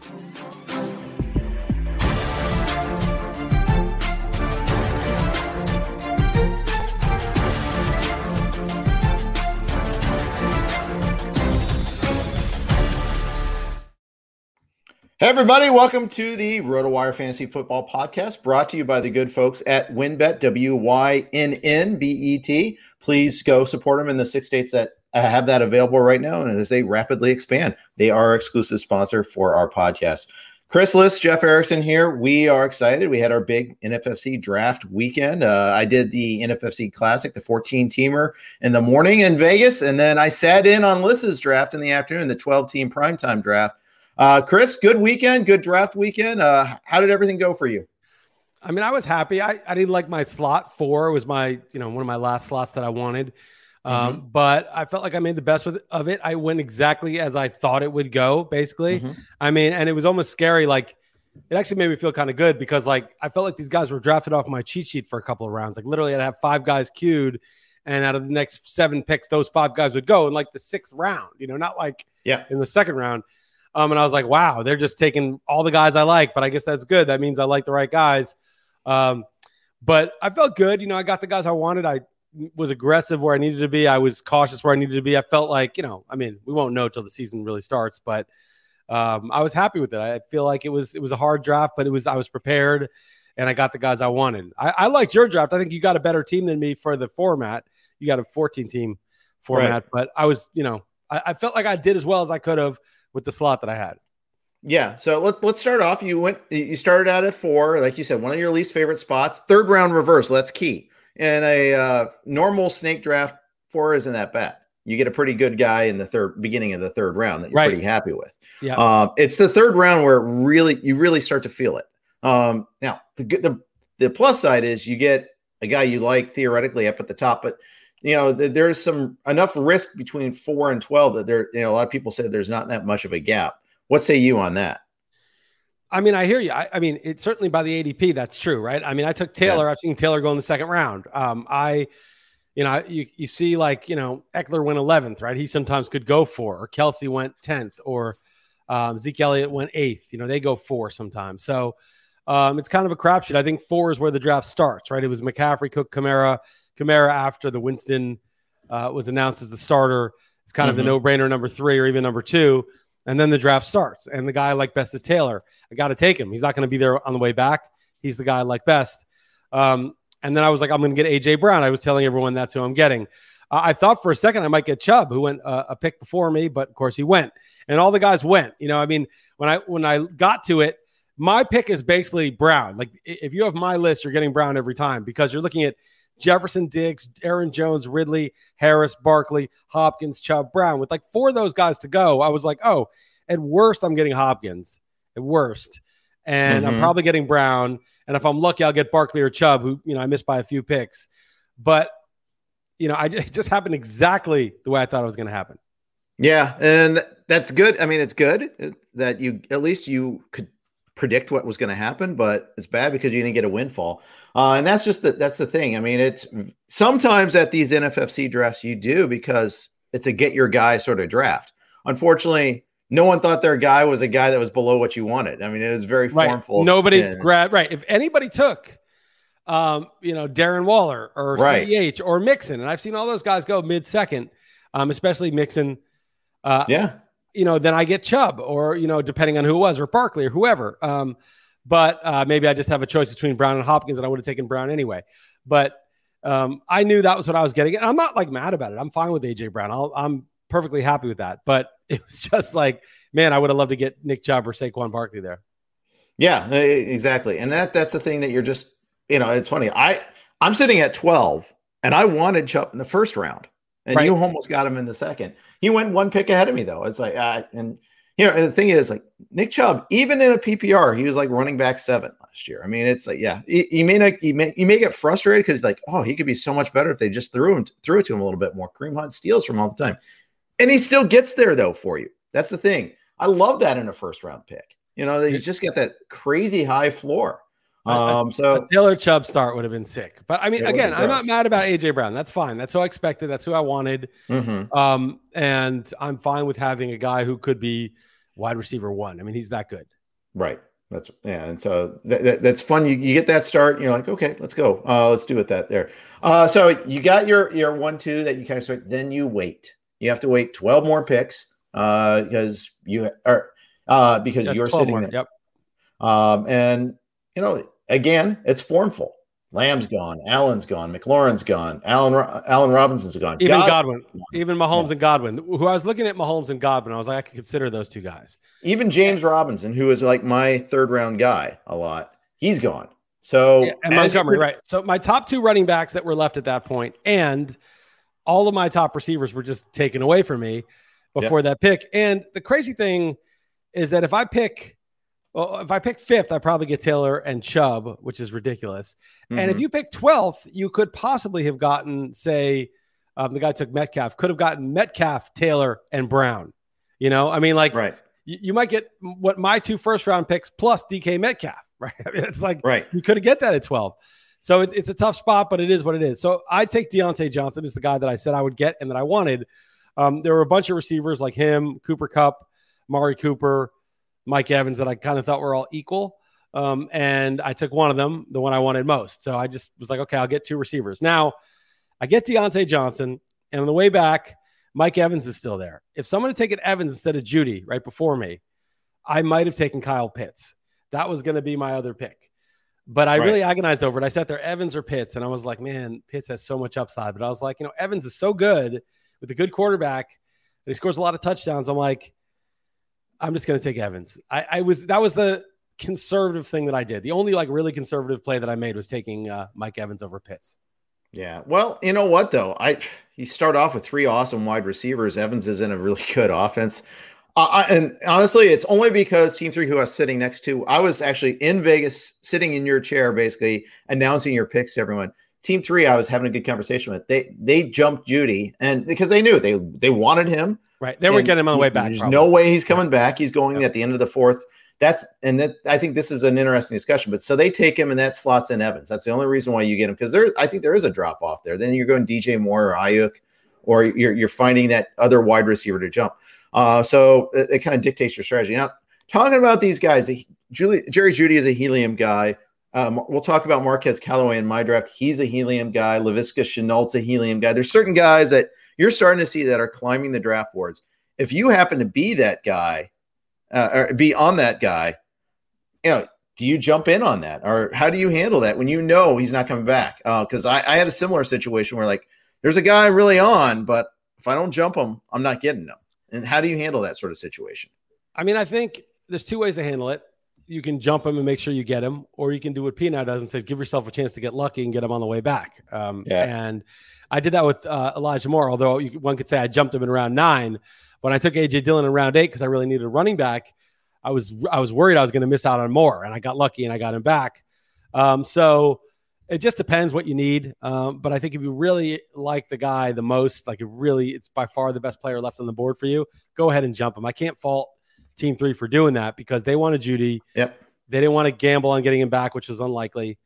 Hey, everybody, welcome to the RotoWire Fantasy Football Podcast brought to you by the good folks at WynnBET, W Y N N B E T. Please go support them in the six states that have that available right now. And as they rapidly expand, they are exclusive sponsor for our podcast. Chris Liss, Jeff Erickson here. We are excited. We had our big NFFC draft weekend. Uh, I did the NFFC Classic, the 14 teamer in the morning in Vegas. And then I sat in on Liss's draft in the afternoon, the 12 team primetime draft uh, Chris, good weekend, good draft weekend. Uh, how did everything go for you? I mean, I was happy. I, I didn't like my slot four was my, you know, one of my last slots that I wanted. Um, mm-hmm. but I felt like I made the best with, of it. I went exactly as I thought it would go, basically. Mm-hmm. I mean, and it was almost scary. Like it actually made me feel kind of good because like I felt like these guys were drafted off my cheat sheet for a couple of rounds. Like literally I'd have five guys queued and out of the next seven picks, those five guys would go in like the sixth round, you know, not like yeah in the second round. Um, and I was like, wow, they're just taking all the guys I like, but I guess that's good. That means I like the right guys. Um, but I felt good. You know, I got the guys I wanted. I was aggressive where I needed to be. I was cautious where I needed to be. I felt like, you know, I mean, we won't know till the season really starts, but um, I was happy with it. I feel like it was it was a hard draft, but it was I was prepared and I got the guys I wanted. I, I liked your draft. I think you got a better team than me for the format. You got a 14 team format, right. but I was, you know, I, I felt like I did as well as I could have with the slot that I had. Yeah, so let, let's start off. You went, you started out at four, like you said, one of your least favorite spots. Third round reverse, that's key. And a uh, normal snake draft, four isn't that bad. You get a pretty good guy in the third beginning of the third round that you're right. pretty happy with. Yeah, um, it's the third round where really you really start to feel it. Um, now the the the plus side is you get a guy you like theoretically up at the top, but you know, there's some enough risk between four and 12 that there, you know, a lot of people say there's not that much of a gap. What say you on that? I mean, I hear you. I, I mean, it's certainly by the ADP, that's true, right? I mean, I took Taylor. Yeah. I've seen Taylor go in the second round. Um, I, you know, you, you see like, you know, Ekeler went 11th, right? He sometimes could go four, or Kelsey went 10th, or um, Zeke Elliott went eighth. You know, they go four sometimes. So um, it's kind of a crapshoot. I think four is where the draft starts, right? It was McCaffrey, Cook, Kamara, Kamara after the Winston uh, was announced as the starter. It's kind mm-hmm. of the no brainer number three or even number two. And then the draft starts. And the guy I like best is Taylor. I got to take him. He's not going to be there on the way back. He's the guy I like best. Um, and then I was like, I'm going to get AJ Brown. I was telling everyone that's who I'm getting. Uh, I thought for a second I might get Chubb, who went uh, a pick before me, but of course he went, and all the guys went. You know, I mean, when I when I got to it, my pick is basically Brown. Like if you have my list, you're getting Brown every time because you're looking at Jefferson Diggs, Aaron Jones, Ridley, Harris, Barkley, Hopkins, Chubb, Brown. With like four of those guys to go, I was like, oh, at worst, I'm getting Hopkins. At worst. And mm-hmm. I'm probably getting Brown. And if I'm lucky, I'll get Barkley or Chubb, who, you know, I missed by a few picks. But, you know, I, it just happened exactly the way I thought it was going to happen. Yeah. And that's good. I mean, it's good that you, at least you could predict what was going to happen, but it's bad because you didn't get a windfall. Uh, and that's just the, that's the thing. I mean, it's sometimes at these NFFC drafts you do because it's a get your guy sort of draft. Unfortunately, no one thought their guy was a guy that was below what you wanted. I mean, it was very right. formful. Nobody and, grabbed right. If anybody took, um, you know, Darren Waller or right. CEH or Mixon, and I've seen all those guys go mid second, um, especially Mixon. Uh, yeah you know, then I get Chubb or, you know, depending on who it was or Barkley or whoever. Um, but uh, maybe I just have a choice between Brown and Hopkins and I would have taken Brown anyway. But um, I knew that was what I was getting. And I'm not like mad about it. I'm fine with AJ Brown. i am perfectly happy with that. But it was just like, man, I would have loved to get Nick Chubb or Saquon Barkley there. Yeah, exactly. And that that's the thing that you're just, you know, it's funny. I I'm sitting at 12 and I wanted Chubb in the first round. And right. you almost got him in the second. He went one pick ahead of me though. It's like uh, and you know, and the thing is like Nick Chubb, even in a PPR, he was like running back seven last year. I mean, it's like, yeah, he, he may not, he may, he may get frustrated because like, oh, he could be so much better if they just threw him, threw it to him a little bit more. Kareem Hunt steals from all the time, and he still gets there though for you. That's the thing. I love that in a first round pick. You know, he's just got that crazy high floor. Um, so a Taylor Chubb start would have been sick. But I mean, again, I'm not mad about AJ Brown. That's fine. That's who I expected. That's who I wanted. Mm-hmm. Um, and I'm fine with having a guy who could be wide receiver one. I mean, he's that good. Right. That's yeah, and so that, that, that's fun. You, you get that start, you're like, okay, let's go. Uh, let's do it that there. Uh, so you got your your one two that you kind of start. Then you wait. You have to wait twelve more picks uh, because you are uh, because yeah, you're sitting more. there. Yep. Um, and you know, again, it's formful. Lamb's gone, Allen's gone, McLaurin's gone, Allen Allen Robinson's gone. Even Godwin, even Mahomes yeah. and Godwin. Who I was looking at Mahomes and Godwin, I was like, I could consider those two guys. Even James Robinson, who is like my third round guy a lot, he's gone. So yeah, and Montgomery, right? So my top two running backs that were left at that point, and all of my top receivers were just taken away from me before that pick. And the crazy thing is that if I pick well, if I pick fifth, I probably get Taylor and Chubb, which is ridiculous. Mm-hmm. And if mm-hmm. you pick 12th, you could possibly have gotten, say, um, the guy took Metcalf, could have gotten Metcalf, Taylor, and Brown. You know, I mean, like, right. you, you might get what my two first round picks plus DK Metcalf, right? I mean, it's like, right. you couldn't get that at 12. So it's, it's a tough spot, but it is what it is. So I take Diontae Johnson is the guy that I said I would get and that I wanted. Um, there were a bunch of receivers like him, Cooper Kupp, Amari Cooper, Mike Evans that I kind of thought were all equal. Um, and I took one of them, the one I wanted most. So I just was like, okay, I'll get two receivers. Now I get Diontae Johnson, and on the way back, Mike Evans is still there. If someone had taken Evans instead of Jeudy right before me, I might have taken Kyle Pitts. That was going to be my other pick. But I right. really agonized over it. I sat there, Evans or Pitts, and I was like, man, Pitts has so much upside. But I was like, you know, Evans is so good with a good quarterback, and he scores a lot of touchdowns. I'm like, I'm just going to take Evans. I, I, was that was the conservative thing that I did. The only like really conservative play that I made was taking uh, Mike Evans over Pitts. Yeah. Well, you know what though? I you start off with three awesome wide receivers. Evans is in a really good offense. Uh, and honestly, it's only because Team Three, who I was sitting next to, I was actually in Vegas, sitting in your chair, basically announcing your picks to everyone. Team Three, I was having a good conversation with. They they jumped Jeudy, and because they knew they they wanted him, Right. They were getting him on the way back. There's probably. no way he's coming back. He's going yeah. at the end of the fourth. That's and that I think this is an interesting discussion. But so they take him and that slots in Evans. That's the only reason why you get him because there I think there is a drop off there. Then you're going DJ Moore or Aiyuk, or you're you're finding that other wide receiver to jump. Uh, so it, it kind of dictates your strategy. Now talking about these guys, Julie, Jerry Jeudy is a helium guy. Um, we'll talk about Marquez Callaway in my draft. He's a helium guy. Laviska Shenault's a helium guy. There's certain guys that you're starting to see that are climbing the draft boards. If you happen to be that guy, uh, or be on that guy, you know, do you jump in on that, or how do you handle that when you know he's not coming back? Because uh, I, I had a similar situation where like there's a guy really on, but if I don't jump him, I'm not getting him. And how do you handle that sort of situation? I mean, I think there's two ways to handle it. You can jump him and make sure you get him, or you can do what Peanut does and say, give yourself a chance to get lucky and get him on the way back. Um, yeah. And I did that with uh, Elijah Moore, although you, one could say I jumped him in round nine. When I took AJ Dillon in round eight because I really needed a running back, I was I was worried I was going to miss out on Moore, and I got lucky and I got him back. Um, so it just depends what you need. Um, but I think if you really like the guy the most, like it really, it's by far the best player left on the board for you. Go ahead and jump him. I can't fault Team Three for doing that because they wanted Jeudy. Yep. They didn't want to gamble on getting him back, which was unlikely.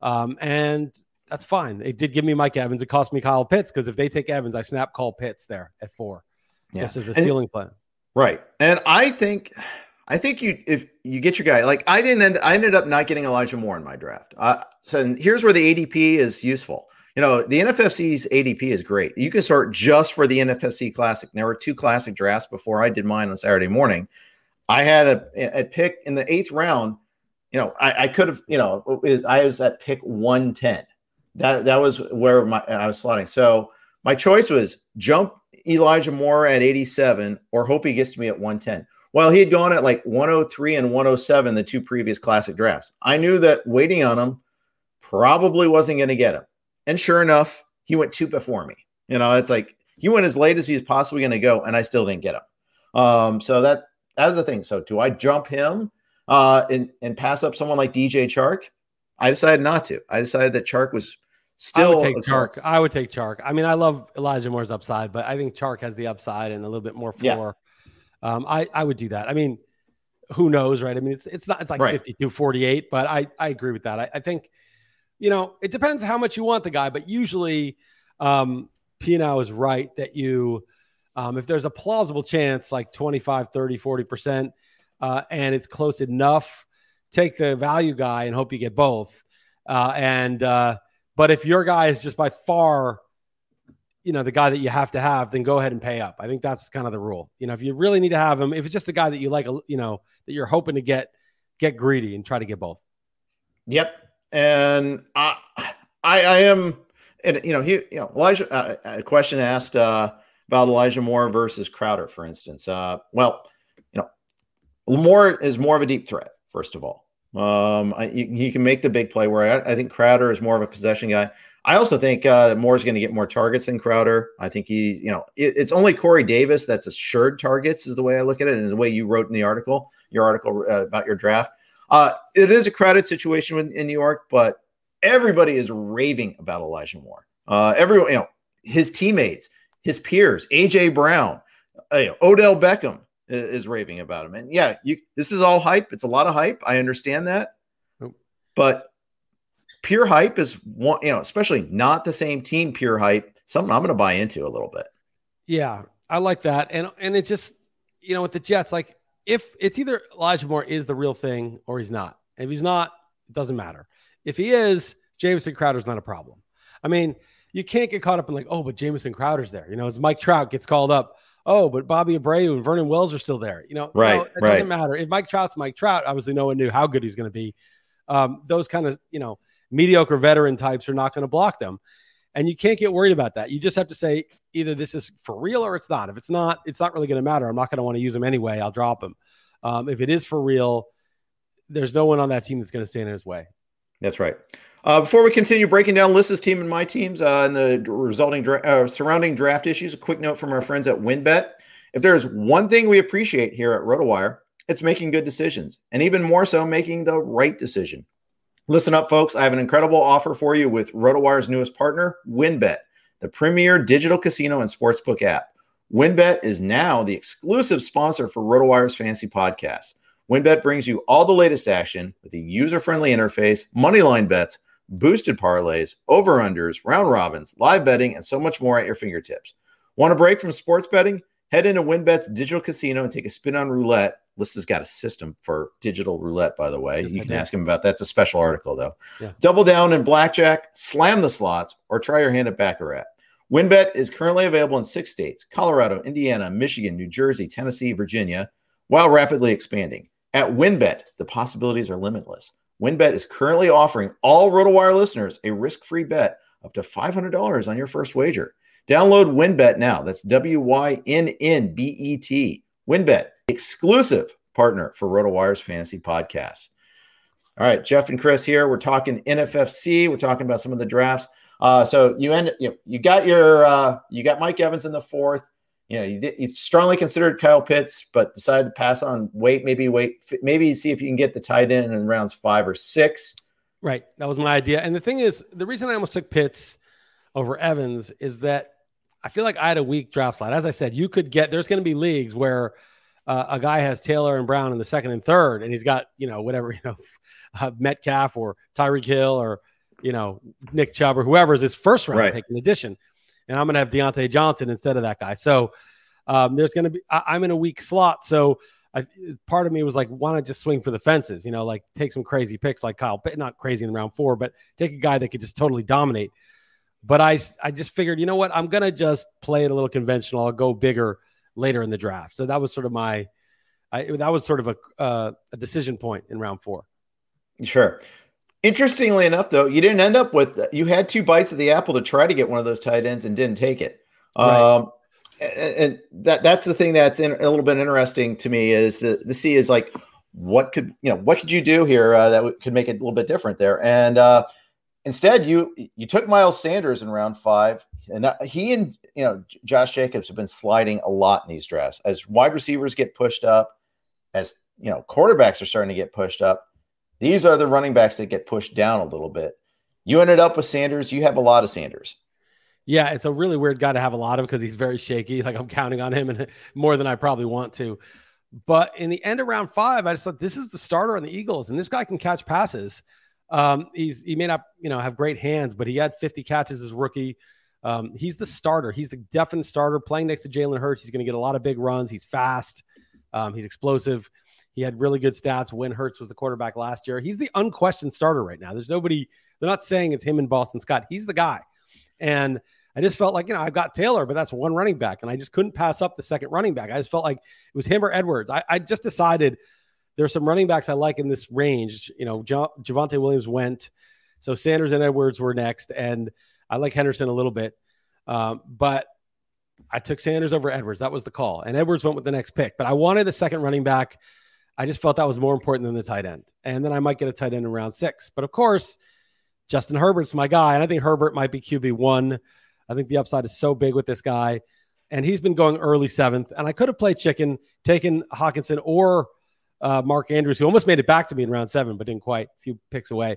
Um, and that's fine. It did give me Mike Evans. It cost me Kyle Pitts because if they take Evans, I snap call Pitts there at four, yeah. just as a and, ceiling plan. Right, and I think, I think you if you get your guy like I didn't end I ended up not getting Elijah Moore in my draft. Uh, so here's where the ADP is useful. You know, the NFFC's ADP is great. You can sort just for the NFFC Classic. There were two classic drafts before I did mine on Saturday morning. I had a, a pick in the eighth round. You know, I, I could have, you know, I was at pick 110. That that was where my I was slotting. So my choice was jump Elijah Moore at 87 or hope he gets to me at 110. Well, he had gone at like 103 and 107 the two previous classic drafts. I knew that waiting on him probably wasn't going to get him. And sure enough, he went two before me. You know, it's like he went as late as he's possibly going to go, and I still didn't get him. Um, so that that's the thing. So do I jump him uh, and and pass up someone like DJ Chark? I decided not to. I decided that Chark was still. I would take Chark. I would take Chark. I mean, I love Elijah Moore's upside, but I think Chark has the upside and a little bit more floor. Um, I, I would do that. I mean, who knows, right? I mean, it's it's not it's like right. 52 48, but I, I agree with that. I, I think, you know, it depends how much you want the guy, but usually um Pino is right that you um, if there's a plausible chance, like 25, 30, 40%, uh, and it's close enough, take the value guy and hope you get both. Uh, and uh, but if your guy is just by far you know the guy that you have to have, then go ahead and pay up. I think that's kind of the rule. You know, if you really need to have him, if it's just a guy that you like, you know, that you're hoping to get, get greedy and try to get both. Yep, and I, I, I am, and you know, he, you know, Elijah. Uh, a question asked uh, about Elijah Moore versus Crowder, for instance. Uh, well, you know, Moore is more of a deep threat. First of all, um, I, he can make the big play. Where I, I think Crowder is more of a possession guy. I also think uh, Moore's going to get more targets than Crowder. I think he, you know, it, it's only Corey Davis that's assured targets, is the way I look at it, and the way you wrote in the article, your article uh, about your draft. Uh, it is a crowded situation in, in, New York, but everybody is raving about Elijah Moore. Uh, everyone, you know, his teammates, his peers, AJ Brown, uh, Odell Beckham is, is, raving about him. And yeah, you, this is all hype. It's a lot of hype. I understand that, but pure hype is one, you know, especially not the same team, pure hype, something I'm going to buy into a little bit. Yeah, I like that. And, and it just, you know, with the Jets, like if it's either Elijah Moore is the real thing or he's not. If he's not, it doesn't matter. If he is, Jameson Crowder's not a problem. I mean, you can't get caught up in like, oh, but Jameson Crowder's there. You know, as Mike Trout gets called up, oh, but Bobby Abreu and Vernon Wells are still there. You know, right? No, it right. doesn't matter. If Mike Trout's Mike Trout, obviously no one knew how good he's going to be. Um, those kind of, you know, mediocre veteran types are not going to block them. And you can't get worried about that. You just have to say either this is for real or it's not. If it's not, it's not really going to matter. I'm not going to want to use them anyway. I'll drop them. Um, if it is for real, there's no one on that team that's going to stand in his way. That's right. Uh, before we continue breaking down Lissa's team and my teams uh, and the resulting dra- uh, surrounding draft issues, a quick note from our friends at WynnBET. If there's one thing we appreciate here at RotoWire, it's making good decisions, and even more so, making the right decision. Listen up, folks. I have an incredible offer for you with RotoWire's newest partner, WynnBET, the premier digital casino and sportsbook app. WynnBET is now the exclusive sponsor for RotoWire's Fantasy Podcast. WynnBET brings you all the latest action with a user-friendly interface, moneyline bets, boosted parlays, over-unders, round robins, live betting, and so much more at your fingertips. Want a break from sports betting? Head into WynnBET's digital casino and take a spin on roulette Lissa's got a system for digital roulette, by the way. Yes, you can ask him about that. That's a special article, though. Yeah. Double down in blackjack, slam the slots, or try your hand at Baccarat. WynnBET is currently available in six states Colorado, Indiana, Michigan, New Jersey, Tennessee, Virginia, while rapidly expanding. At WynnBET, the possibilities are limitless. WynnBET is currently offering all RotoWire listeners a risk free bet up to $500 on your first wager. Download WynnBET now. That's W Y N N B E T. WynnBET, exclusive partner for RotoWire's fantasy podcasts. All right, Jeff and Chris here. We're talking NFFC. We're talking about some of the drafts. Uh, so you end you, you got your uh, you got Mike Evans in the fourth. You know, you, you strongly considered Kyle Pitts, but decided to pass on. Wait, maybe wait, maybe see if you can get the tight end in rounds five or six. Right, that was my idea. And the thing is, the reason I almost took Pitts over Evans is that I feel like I had a weak draft slot. As I said, you could get there's going to be leagues where uh, a guy has Taylor and Brown in the second and third, and he's got you know whatever you know uh, Metcalf or Tyreek Hill or you know Nick Chubb or whoever is his first round right. pick in addition, and I'm going to have Diontae Johnson instead of that guy. So um, there's going to be I, am in a weak slot, so. I, part of me was like, why not just swing for the fences? You know, like take some crazy picks like Kyle, Pitt, not crazy in round four, but take a guy that could just totally dominate. But I I just figured, you know what, I'm gonna just play it a little conventional. I'll go bigger later in the draft. So that was sort of my I, that was sort of a uh, a decision point in round four. Sure. Interestingly enough, though, you didn't end up with you had two bites of the apple to try to get one of those tight ends and didn't take it. Right. Um, and, that that's the thing that's in, a little bit interesting to me is to, to, see is like what could you know what could you do here uh, that could make it a little bit different there and uh, instead you you took Miles Sanders in round five and that, he and you know Josh Jacobs have been sliding a lot in these drafts as wide receivers get pushed up as you know quarterbacks are starting to get pushed up these are the running backs that get pushed down a little bit. You ended up with Sanders. You have a lot of Sanders. Yeah, it's a really weird guy to have a lot of because he's very shaky. Like I'm counting on him and more than I probably want to. But in the end of round five, I just thought this is the starter on the Eagles, and this guy can catch passes. Um, he's he may not you know have great hands, but he had 50 catches as rookie. Um, he's the starter. He's the definite starter. Playing next to Jalen Hurts, he's going to get a lot of big runs. He's fast. Um, he's explosive. He had really good stats when Hurts was the quarterback last year. He's the unquestioned starter right now. There's nobody, they're not saying it's him and Boston Scott. He's the guy. And I just felt like, you know, I've got Taylor, but that's one running back. And I just couldn't pass up the second running back. I just felt like it was him or Edwards. I, I just decided there's some running backs I like in this range. You know, jo- Javonte Williams went. So Sanders and Edwards were next. And I like Henderson a little bit. Um, but I took Sanders over Edwards. That was the call. And Edwards went with the next pick. But I wanted the second running back. I just felt that was more important than the tight end. And then I might get a tight end in round six. But of course, Justin Herbert's my guy. And I think Herbert might be QB one. I think the upside is so big with this guy. And he's been going early seventh. And I could have played chicken, taken Hockenson or uh, Mark Andrews, who almost made it back to me in round seven, but didn't quite, a few picks away.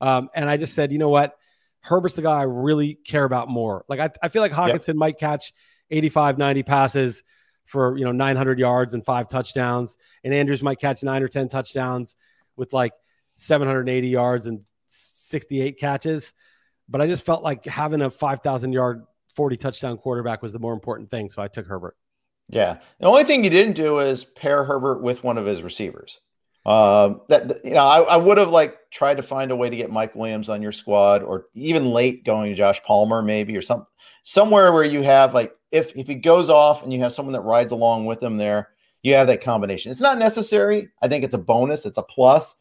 Um, and I just said, you know what? Herbert's the guy I really care about more. Like, I, I feel like Hockenson yep. might catch 85, 90 passes for you know 900 yards and five touchdowns, and Andrews might catch nine or ten touchdowns with like 780 yards and 68 catches. But I just felt like having a 5,000 yard, 40 touchdown quarterback was the more important thing, so I took Herbert. Yeah, the only thing you didn't do is pair Herbert with one of his receivers. Um, that you know, I, I would have like tried to find a way to get Mike Williams on your squad, or even late going to Josh Palmer, maybe, or some somewhere where you have like if if he goes off and you have someone that rides along with him there, you have that combination. It's not necessary. I think it's a bonus. It's a plus.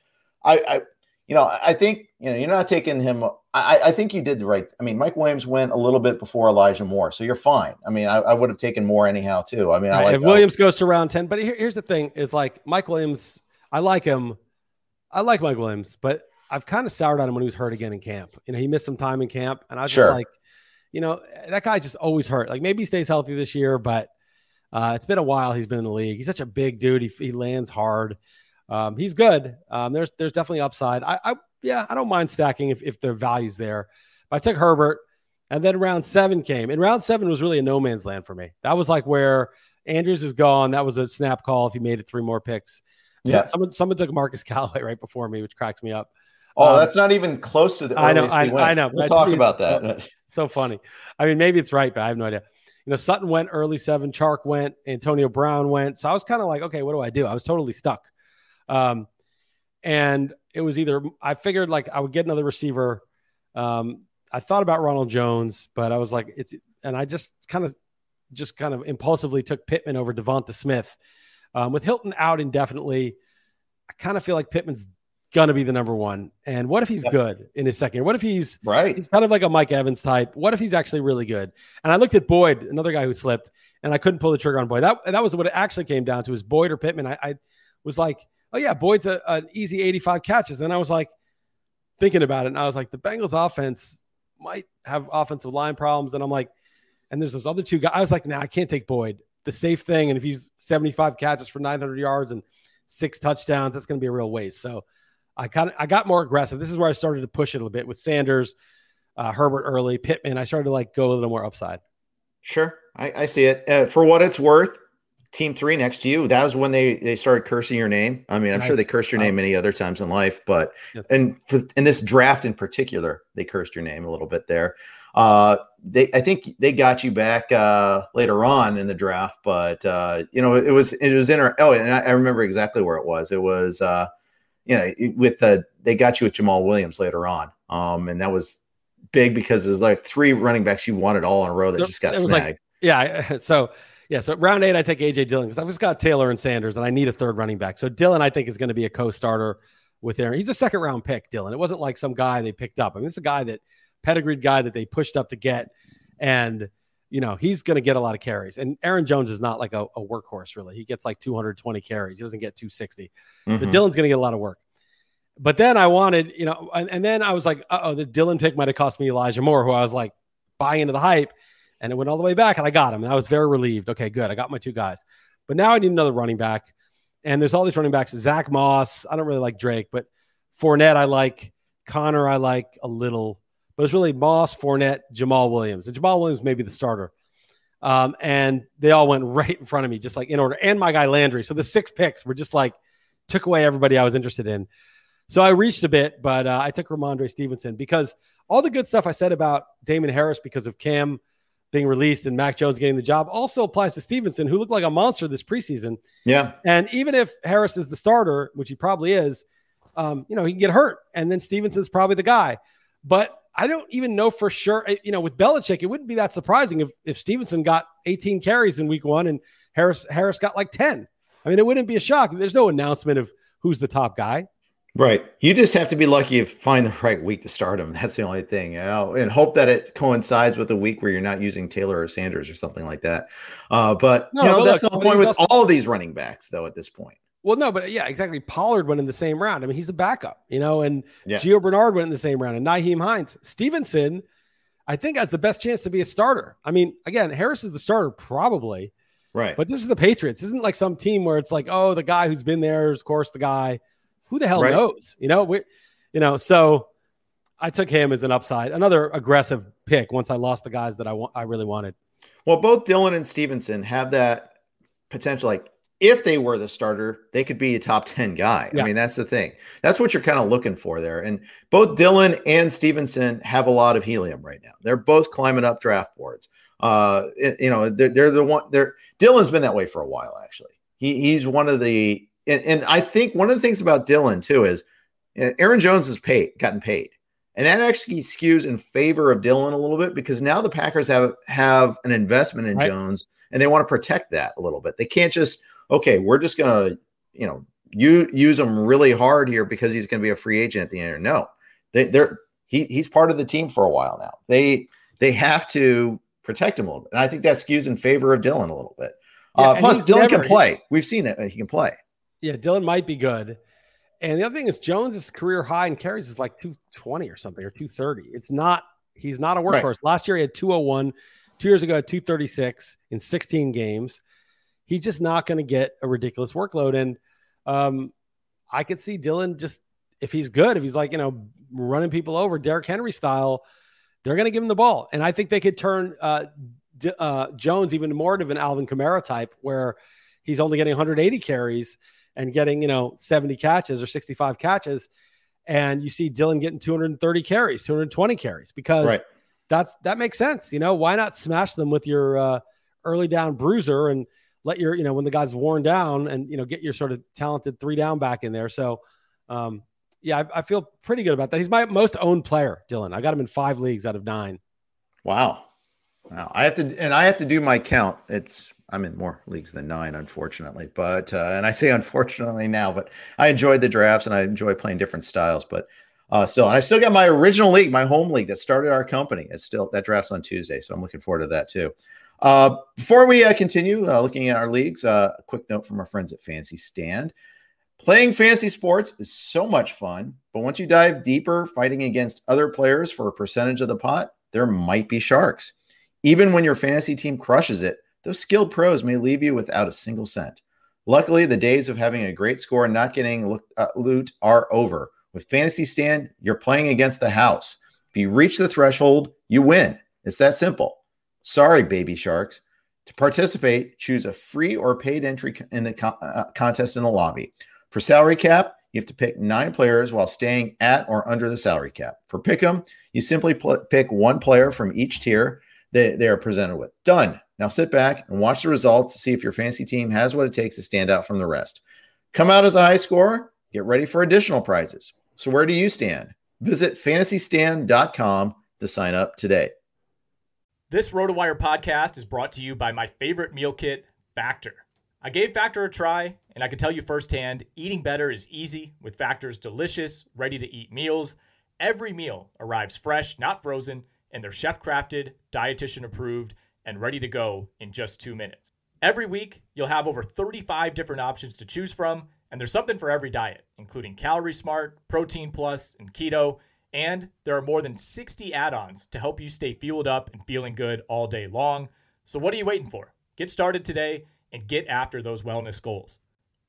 I, I you know, I think you know you're not taking him. I, I think you did the right. I mean, Mike Williams went a little bit before Elijah Moore, so you're fine. I mean, I, I would have taken Moore anyhow too. I mean, I like if Williams goes to round ten, but here, here's the thing: is like Mike Williams. I like him. I like Mike Williams, but I've kind of soured on him when he was hurt again in camp. You know, he missed some time in camp, and I was sure. just like, you know, that guy just always hurt. Like maybe he stays healthy this year, but uh, it's been a while he's been in the league. He's such a big dude. He, he lands hard. Um, he's good. Um, there's there's definitely upside. I, I yeah, I don't mind stacking if, if the value's there. But I took Herbert, and then round seven came. And round seven was really a no man's land for me. That was like where Andrews is gone. That was a snap call if he made it three more picks. Yeah. Someone someone took Marquez Callaway right before me, which cracks me up. Oh, um, that's not even close to the. I know. I, I, know. We'll talk about that. So, funny. I mean, maybe it's right, but I have no idea. You know, Sutton went early seven, Chark went, Antonio Brown went. So I was kind of like, okay, what do I do? I was totally stuck. Um, and it was either I figured like I would get another receiver. Um, I thought about Ronald Jones, but I was like, it's and I just kind of just kind of impulsively took Pittman over Devonta Smith. Um, with Hilton out indefinitely, I kind of feel like Pittman's gonna be the number one. And what if he's good in his second year? What if he's right? He's kind of like a Mike Evans type. What if he's actually really good? And I looked at Boyd, another guy who slipped, and I couldn't pull the trigger on Boyd. That that was what it actually came down to: is Boyd or Pittman. I, I was like, oh yeah, Boyd's a, an easy 85 catches. And I was like thinking about it, and I was like, the Bengals offense might have offensive line problems. And I'm like, and there's those other two guys. I was like, nah, I can't take Boyd. The safe thing, and if he's 75 catches for 900 yards and six touchdowns, that's going to be a real waste. So I kind of I got more aggressive. This is where I started to push it a little bit with Sanders, uh, Herbert early, Pittman. I started to like go a little more upside. Sure, I, I see it. Uh, for what it's worth, Team Three next to you. That was when they they started cursing your name. I mean, I'm nice. sure they cursed your name many other times in life, but yes. and for in this draft in particular, they cursed your name a little bit there. Uh, they I think they got you back uh, later on in the draft, but uh, you know it was it was in. Oh, and I, I remember exactly where it was. It was. Uh, you know, with the they got you with Jamaal Williams later on, um, and that was big because there's like three running backs you wanted all in a row that just got snagged. Like, yeah. So yeah. So round eight, I take AJ Dillon because I've just got Taylor and Sanders, and I need a third running back. So Dillon, I think, is going to be a co-starter with Aaron. He's a second round pick, Dillon. It wasn't like some guy they picked up. I mean, this is a guy that pedigreed guy that they pushed up to get, and you know he's going to get a lot of carries. And Aaron Jones is not like a, a, workhorse really. He gets like 220 carries. He doesn't get 260. Mm-hmm. So Dillon's going to get a lot of work. But then I wanted, you know, and, and then I was like, oh, the Dillon pick might have cost me Elijah Moore, who I was like buying into the hype, and it went all the way back, and I got him, and I was very relieved. Okay, good, I got my two guys. But now I need another running back, and there's all these running backs. Zach Moss, I don't really like Drake, but Fournette I like. Connor, I like a little, but it's really Moss, Fournette, Jamaal Williams, and Jamaal Williams may be the starter. Um, and they all went right in front of me, just like in order, and my guy Landry. So the six picks were just like took away everybody I was interested in. So I reached a bit, but uh, I took Rhamondre Stevenson because all the good stuff I said about Damien Harris because of Cam being released and Mac Jones getting the job also applies to Stevenson, who looked like a monster this preseason. Yeah. And even if Harris is the starter, which he probably is, um, you know, he can get hurt. And then Stevenson's probably the guy. But I don't even know for sure. Eh, you know, with Belichick, it wouldn't be that surprising if, if Stevenson got 18 carries in week one and Harris Harris got like 10. I mean, it wouldn't be a shock. There's no announcement of who's the top guy. Right. You just have to be lucky if find the right week to start them. That's the only thing. You know, and hope that it coincides with a week where you're not using Taylor or Sanders or something like that. Uh, but no, you know, that's look, the point with also- all these running backs, though, at this point. Well, no, but yeah, exactly. Pollard went in the same round. I mean, he's a backup, you know, and yeah. Gio Bernard went in the same round, and Nyheim Hines. Stevenson, I think, has the best chance to be a starter. I mean, again, Harris is the starter, probably. Right. But this is the Patriots. This isn't like some team where it's like, oh, the guy who's been there is, of course, the guy who the hell right. knows? You know, we, you know, so I took him as an upside, another aggressive pick once I lost the guys that I want, I really wanted. Well, both Dillon and Stevenson have that potential. Like, if they were the starter, they could be a top 10 guy. Yeah. I mean, that's the thing. That's what you're kind of looking for there. And both Dillon and Stevenson have a lot of helium right now. They're both climbing up draft boards. Uh, you know, they're, they're the one. They're Dillon's been that way for a while. Actually, he, he's one of the and, and I think one of the things about Dillon too is Aaron Jones has paid, gotten paid, and that actually skews in favor of Dillon a little bit because now the Packers have have an investment in right. Jones and they want to protect that a little bit. They can't just okay, we're just gonna you know you use him really hard here because he's going to be a free agent at the end. No, they, they're he, he's part of the team for a while now. They they have to protect him a little bit, and I think that skews in favor of Dillon a little bit. Yeah, uh, plus, Dillon never, can play. We've seen it; he can play. Yeah, Dillon might be good. And the other thing is Jones's career high in carries is like 220 or something or 230. It's not, he's not a workhorse. Right. Last year he had 201. Two years ago, had 236 in 16 games. He's just not going to get a ridiculous workload. And um, I could see Dillon just, if he's good, if he's like, you know, running people over Derrick Henry style, they're going to give him the ball. And I think they could turn uh, D- uh, Jones even more of an Alvin Kamara type where he's only getting 180 carries and getting, you know, 70 catches or 65 catches. And you see Dillon getting 230 carries, 220 carries because right. that's that makes sense. You know, why not smash them with your uh, early down bruiser and let your, you know, when the guy's worn down and, you know, get your sort of talented three down back in there. So, um, yeah, I, I feel pretty good about that. He's my most owned player, Dillon. I got him in five leagues out of nine. Wow. Wow. I have to, and I have to do my count. It's I'm in more leagues than nine, unfortunately. But uh, and I say unfortunately now, but I enjoyed the drafts and I enjoy playing different styles. But uh, still, and I still got my original league, my home league that started our company. It's still that drafts on Tuesday, so I'm looking forward to that too. Uh, before we uh, continue uh, looking at our leagues, uh, a quick note from our friends at Fantasy Stand. Playing fancy sports is so much fun, but once you dive deeper, fighting against other players for a percentage of the pot, there might be sharks. Even when your fantasy team crushes it, those skilled pros may leave you without a single cent. Luckily, the days of having a great score and not getting look, uh, loot are over. With Fantasy Stand, you're playing against the house. If you reach the threshold, you win. It's that simple. Sorry, baby sharks. To participate, choose a free or paid entry in the co- uh, contest in the lobby. For salary cap, you have to pick nine players while staying at or under the salary cap. For pick'em, you simply pl- pick one player from each tier that they are presented with. Done. Now sit back and watch the results to see if your fantasy team has what it takes to stand out from the rest. Come out as a high scorer, get ready for additional prizes. So, where do you stand? Visit fantasystand.com to sign up today. This RotoWire podcast is brought to you by my favorite meal kit, Factor. I gave Factor a try, and I can tell you firsthand eating better is easy with Factor's delicious, ready to eat meals. Every meal arrives fresh, not frozen, and they're chef crafted, dietitian approved, and ready to go in just two minutes. Every week, you'll have over 35 different options to choose from, and there's something for every diet, including Calorie Smart, Protein Plus, and Keto. And there are more than 60 add ons to help you stay fueled up and feeling good all day long. So, what are you waiting for? Get started today and get after those wellness goals.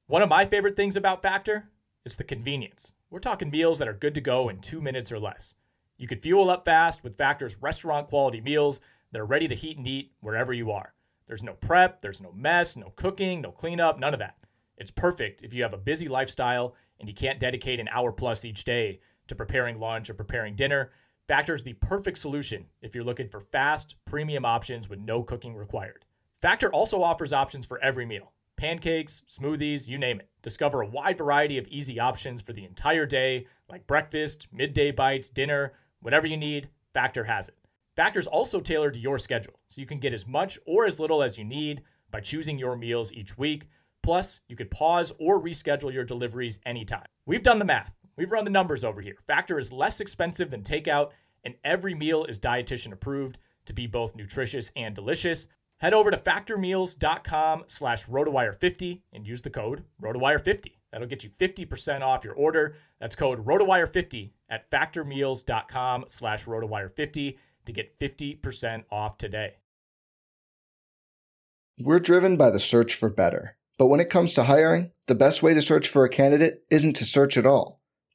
One of my favorite things about Factor is the convenience. We're talking meals that are good to go in two minutes or less. You can fuel up fast with Factor's restaurant quality meals that are ready to heat and eat wherever you are. There's no prep, there's no mess, no cooking, no cleanup, none of that. It's perfect if you have a busy lifestyle and you can't dedicate an hour plus each day to preparing lunch or preparing dinner. Factor is the perfect solution if you're looking for fast, premium options with no cooking required. Factor also offers options for every meal pancakes, smoothies, you name it. Discover a wide variety of easy options for the entire day, like breakfast, midday bites, dinner, whatever you need, Factor has it. Factor is also tailored to your schedule, so you can get as much or as little as you need by choosing your meals each week. Plus, you could pause or reschedule your deliveries anytime. We've done the math. We've run the numbers over here. Factor is less expensive than takeout, and every meal is dietitian approved to be both nutritious and delicious. Head over to factormeals.com slash rotowire50 and use the code rotowire50. That'll get you 50% off your order. That's code rotowire50 at factormeals.com slash rotowire50 to get 50% off today. We're driven by the search for better. But when it comes to hiring, the best way to search for a candidate isn't to search at all.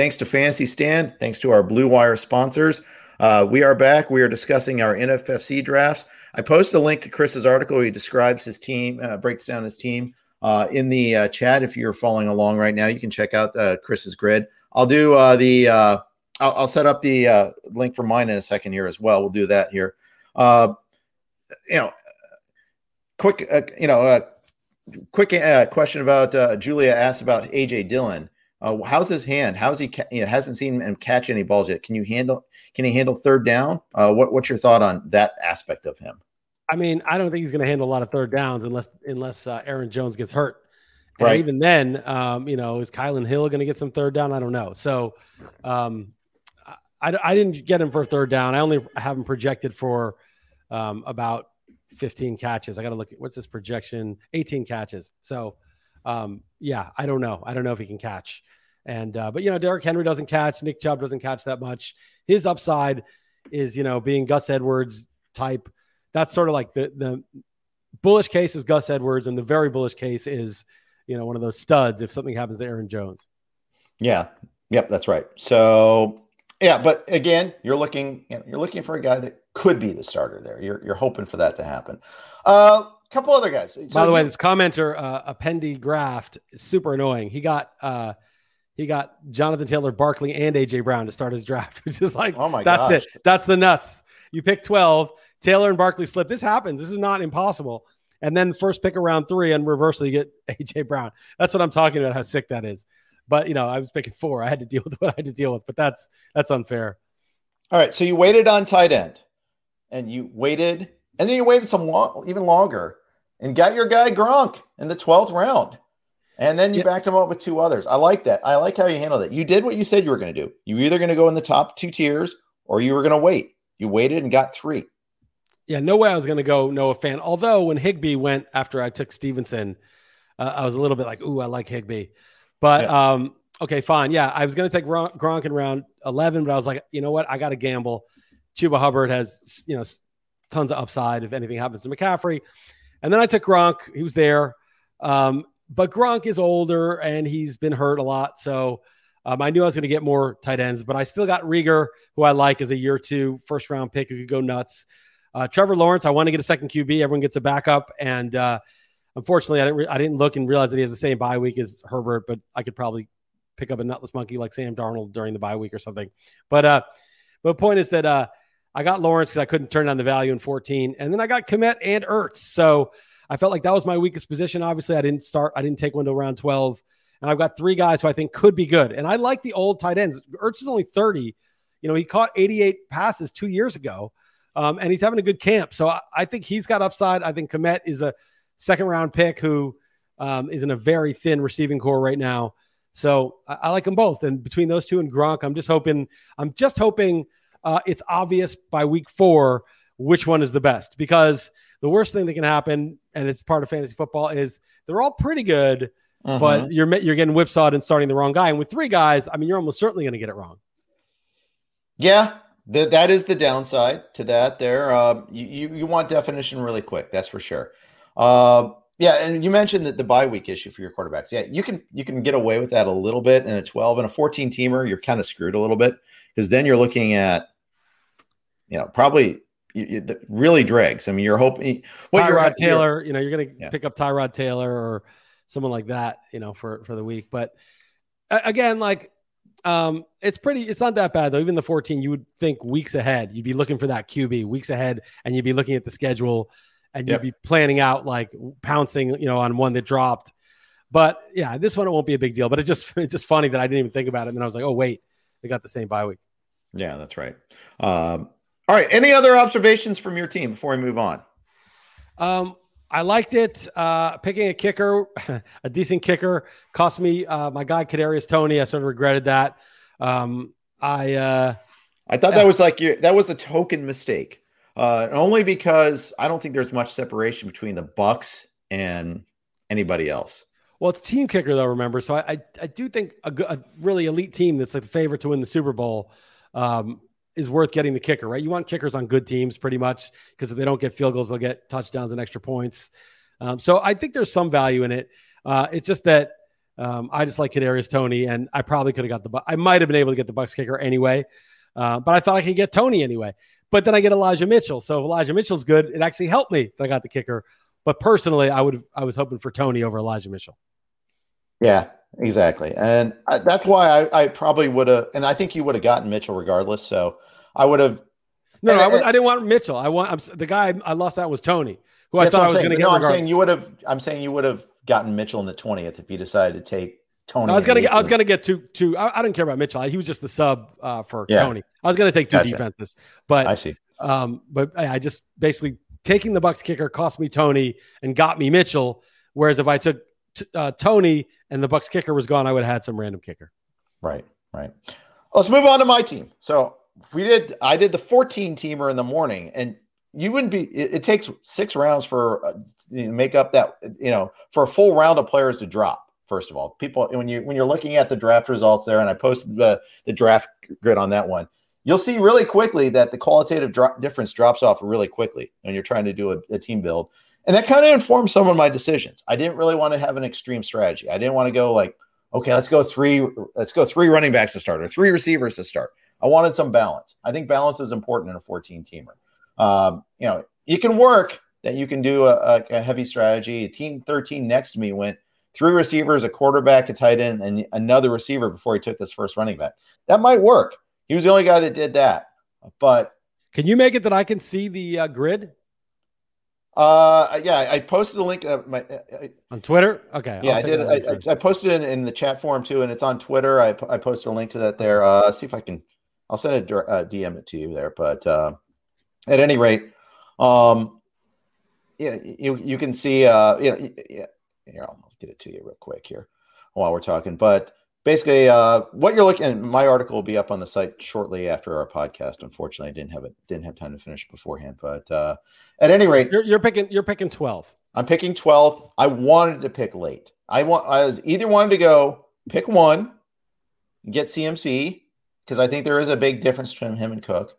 Thanks to Fantasy Stand. Thanks to our Blue Wire sponsors. Uh, we are back. We are discussing our NFFC drafts. I posted a link to Chris's article. He describes his team, uh, breaks down his team uh, in the uh, chat. If you're following along right now, you can check out uh, Chris's grid. I'll do uh, the. I'll, I'll, set up the link for mine in a second here as well. We'll do that here. you know, quick. you know, quick question about Julia asked about AJ Dillon. Uh, how's his hand? How's he? Ca- you know, hasn't seen him catch any balls yet. Can you handle? Can he handle third down? Uh, what, what's your thought on that aspect of him? I mean, I don't think he's going to handle a lot of third downs unless unless uh, Aaron Jones gets hurt. And right. even then, um, you know, is Kylin Hill going to get some third down? I don't know. So, um, I, I didn't get him for third down. I only have him projected for um, about 15 catches. I got to look at what's this projection? 18 catches. So, um, yeah, I don't know. I don't know if he can catch. And uh, but you know, Derrick Henry doesn't catch. Nick Chubb doesn't catch that much. His upside is you know being Gus Edwards type. That's sort of like the the bullish case is Gus Edwards, and the very bullish case is you know one of those studs if something happens to Aaron Jones. Yeah. Yep, that's right. So yeah, but again, you're looking you know, you're looking for a guy that could be the starter there. You're you're hoping for that to happen. Uh, couple other guys. So By the way, this commenter, uh, Appendi Graft, is super annoying. He got uh, he got Jonathan Taylor, Barkley, and AJ Brown to start his draft, which is like, oh my, that's gosh. it. That's the nuts. You pick twelve. Taylor and Barkley slip. This happens. This is not impossible. And then first pick around three, and reversely you get AJ Brown. That's what I'm talking about. How sick that is. But you know, I was picking four. I had to deal with what I had to deal with. But that's that's unfair. All right. So you waited on tight end, and you waited, and then you waited some long, even longer, and got your guy Gronk in the twelfth round. And then you yeah. backed him up with two others. I like that. I like how you handled it. You did what you said you were going to do. You were either going to go in the top two tiers or you were going to wait. You waited and got three. Yeah, no way I was going to go Noah Fant. Although when Higbee went after I took Stevenson, uh, I was a little bit like, "Ooh, I like Higbee. but yeah. um, okay, fine. Yeah, I was going to take Gronk in round eleven, but I was like, you know what? I got to gamble. Chuba Hubbard has you know tons of upside if anything happens to McCaffrey, and then I took Gronk. He was there, um, but Gronk is older and he's been hurt a lot, so. Um, I knew I was going to get more tight ends, but I still got Reagor, who I like as a year two first round pick who could go nuts. Uh, Trevor Lawrence, I want to get a second QB. Everyone gets a backup, and uh, unfortunately, I didn't re- I didn't look and realize that he has the same bye week as Herbert, but I could probably pick up a nutless monkey like Sam Darnold during the bye week or something. But uh, but the point is that uh, I got Lawrence because I couldn't turn down the value in 14, and then I got Kmet and Ertz. So I felt like that was my weakest position. Obviously, I didn't start. I didn't take one to round 12, and I've got three guys who I think could be good. And I like the old tight ends. Ertz is only 30. You know, he caught 88 passes two years ago, um, and he's having a good camp. So I, I think he's got upside. I think Kmet is a second round pick who um, is in a very thin receiving corps right now. So I, I, like them both. And between those two and Gronk, I'm just hoping, I'm just hoping uh, it's obvious by week four which one is the best because the worst thing that can happen, and it's part of fantasy football, is they're all pretty good, uh-huh. but you're you're getting whipsawed and starting the wrong guy. And with three guys, I mean, you're almost certainly going to get it wrong. Yeah, that that is the downside to that. There, uh, you, you you want definition really quick. That's for sure. Uh, yeah, and you mentioned that the bye week issue for your quarterbacks. Yeah, you can you can get away with that a little bit in a 12 and a 14 teamer. You're kind of screwed a little bit because then you're looking at, you know, probably you, you, really dregs. I mean, you're hoping what Tyrod you're, Taylor. You know, you're going to yeah. pick up Tyrod Taylor or someone like that. You know, for for the week. But again, like um, it's pretty. It's not that bad though. Even the 14, you would think weeks ahead. You'd be looking for that QB weeks ahead, and you'd be looking at the schedule and you'd be planning out like pouncing, you know, on one that dropped. But yeah, this one it won't be a big deal. But it just it's just funny that I didn't even think about it. And then I was like, oh wait, they got the same bye week. Yeah, that's right. Um, all right. Any other observations from your team before we move on? Um, I liked it. Uh, picking a kicker, a decent kicker, cost me uh, my guy Kadarius Toney. I sort of regretted that. Um, I uh, I thought that was like your, that was a token mistake uh, only because I don't think there's much separation between the Bucks and anybody else. Well, it's team kicker though. Remember, so I I, I do think a, a, really elite team that's like the favorite to win the Super Bowl um, is worth getting the kicker, right? You want kickers on good teams pretty much because if they don't get field goals, they'll get touchdowns and extra points. Um, so I think there's some value in it. Uh, it's just that um, I just like Kadarius Toney, and I probably could have got the. I might have been able to get the Bucks kicker anyway, uh, but I thought I could get Toney anyway. But then I get Elijah Mitchell. So if Elijah Mitchell's good, it actually helped me that I got the kicker. But personally, I would I was hoping for Toney over Elijah Mitchell. Yeah, exactly, and I, that's why I, I probably would have, and I think you would have gotten Mitchell regardless. So I would have. No, no I, was, I, didn't want Mitchell. I want I'm, the guy I lost out was Toney, who I thought I was going to get. No, I'm saying you would have. I'm saying you would have gotten Mitchell in the twentieth if you decided to take Toney. I was gonna get. I was gonna get two. Two. I, I didn't care about Mitchell. He was just the sub uh, for yeah. Toney. I was gonna take two gotcha. defenses, but I see. Um, but I just basically taking the Bucks kicker cost me Toney and got me Mitchell. Whereas if I took t- uh, Toney and the Bucks kicker was gone, I would have had some random kicker. Right. Right. Let's move on to my team. So we did. I did the 14 teamer in the morning, and you wouldn't be. It, it takes six rounds for uh, you know, make up that you know for a full round of players to drop first of all. People when you when you're looking at the draft results there, and I posted the the draft grid on that one, you'll see really quickly that the qualitative drop difference drops off really quickly when you're trying to do a, a team build. And that kind of informed some of my decisions. I didn't really want to have an extreme strategy. I didn't want to go like, okay, let's go three, let's go three running backs to start or three receivers to start. I wanted some balance. I think balance is important in a 14 teamer. Um, you know, you can work that you can do a, a, heavy strategy. Team 13 next to me went three receivers, a quarterback, a tight end, and another receiver before he took his first running back. That might work. He was the only guy that did that. But can you make it that I can see the uh, grid? Uh, yeah, I posted a link uh, my, uh, on Twitter. Okay, yeah, I did. I, I, posted it in, in, the chat forum too, and it's on Twitter. I, I posted a link to that there. Uh, see if I can. I'll send a uh, DM it to you there. But uh, at any rate, um, yeah, you you can see. Uh, you know, yeah, here I'll get it to you real quick here while we're talking. But basically, uh, what you're looking. At, my article will be up on the site shortly after our podcast. Unfortunately, I didn't have it. Didn't have time to finish beforehand. But uh, at any rate, you're, you're picking. You're picking twelve. I'm picking 12th. I wanted to pick late. I want. I was either wanted to go pick one, get CMC because I think there is a big difference between him and Cook,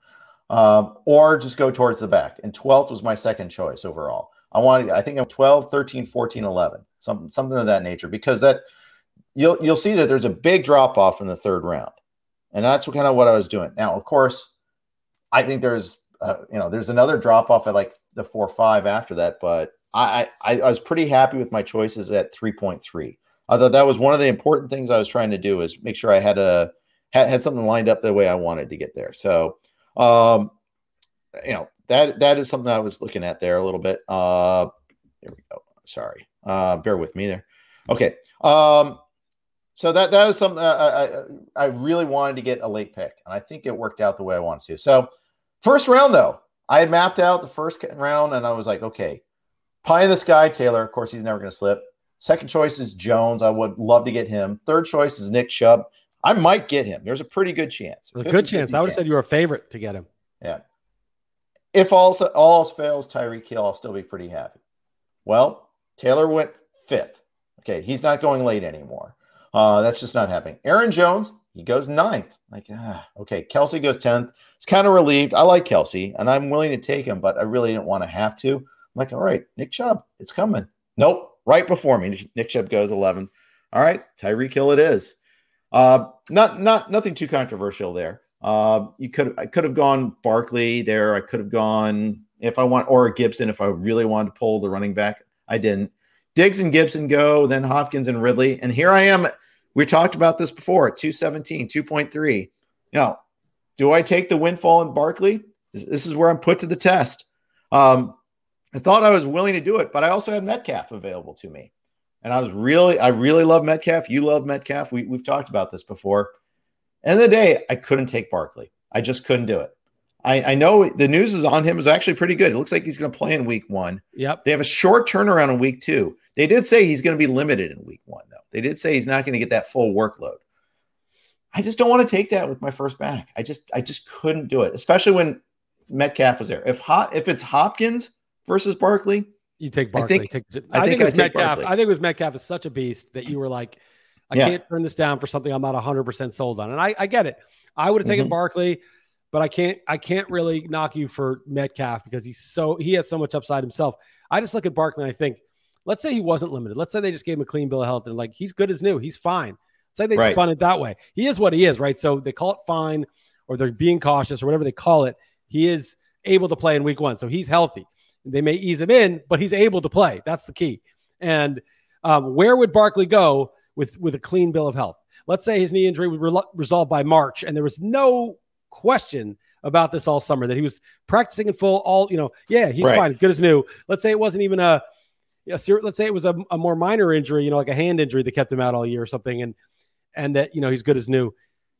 um, or just go towards the back. And 12th was my second choice overall. I wanted. I think I'm 12, 13, 14, 11, something something of that nature because that you'll you'll see that there's a big drop off in the third round, and that's kind of what I was doing. Now, of course, I think there's uh, you know there's another drop off at like the four five after that, but I, I, I was pretty happy with my choices at 3.3. I thought that was one of the important things I was trying to do is make sure I had a had, had something lined up the way I wanted to get there. So, um, you know that that is something I was looking at there a little bit. Uh, there we go. Sorry, uh, bear with me there. Okay. Um, so that that was something I, I I really wanted to get a late pick, and I think it worked out the way I wanted to. So, first round though, I had mapped out the first round, and I was like, okay, Pie in the Sky, Taylor. Of course, he's never going to slip. Second choice is Jones. I would love to get him. Third choice is Nick Chubb. I might get him. There's a pretty good chance. A good chance. I would have said you were a favorite to get him. Yeah. If all, all else fails, Tyreek Hill, I'll still be pretty happy. Well, Taylor went fifth. Okay, he's not going late anymore. Uh, that's just not happening. Aaron Jones, he goes ninth. Like, ah, okay. Kelce goes 10th. It's kind of relieved. I like Kelce and I'm willing to take him, but I really didn't want to have to. I'm like, all right, Nick Chubb, it's coming. Nope, right before me. Nick Chubb goes 11. All right, Tyreek Hill it is. Uh, not not nothing too controversial there. Uh, you could I could have gone Barkley there. I could have gone if I want or Gibson if I really wanted to pull the running back. I didn't. Diggs and Gibson go, then Hopkins and Ridley. And here I am. We talked about this before 217, 2.3. Now, do I take the windfall in Barkley? This is where I'm put to the test. Um, I thought I was willing to do it, but I also had Metcalf available to me. And I was really, I really love Metcalf. You love Metcalf. We, we've talked about this before. End of the day, I couldn't take Barkley. I just couldn't do it. I, I know the news is on him is actually pretty good. It looks like he's going to play in week one. Yep. They have a short turnaround in week two. They did say he's going to be limited in week one, though. They did say he's not going to get that full workload. I just don't want to take that with my first back. I just, I just couldn't do it, especially when Metcalf was there. If hot, if it's Hopkins versus Barkley, you take Barkley. I think, take, I, I think, think it's Metcalf. Barkley. I think it was Metcalf is such a beast that you were like, I Yeah. can't turn this down for something I'm not 100 percent sold on, and I, I get it. I would have taken Mhm. Barkley, but I can't I can't really knock you for Metcalf because he's so he has so much upside himself. I just look at Barkley and I think, let's say he wasn't limited. Let's say they just gave him a clean bill of health and like he's good as new. He's fine. Let's say they Right. spun it that way. He is what he is, right? So they call it fine or they're being cautious or whatever they call it. He is able to play in week one, so he's healthy. They may ease him in, but he's able to play. That's the key. And um, where would Barkley go with with a clean bill of health? Let's say his knee injury was re- resolved by March, and there was no question about this all summer that he was practicing in full. All you know, yeah, he's Right. fine. He's good as new. Let's say it wasn't even a, a ser- let's say it was a, a more minor injury, you know, like a hand injury that kept him out all year or something, and and that you know he's good as new.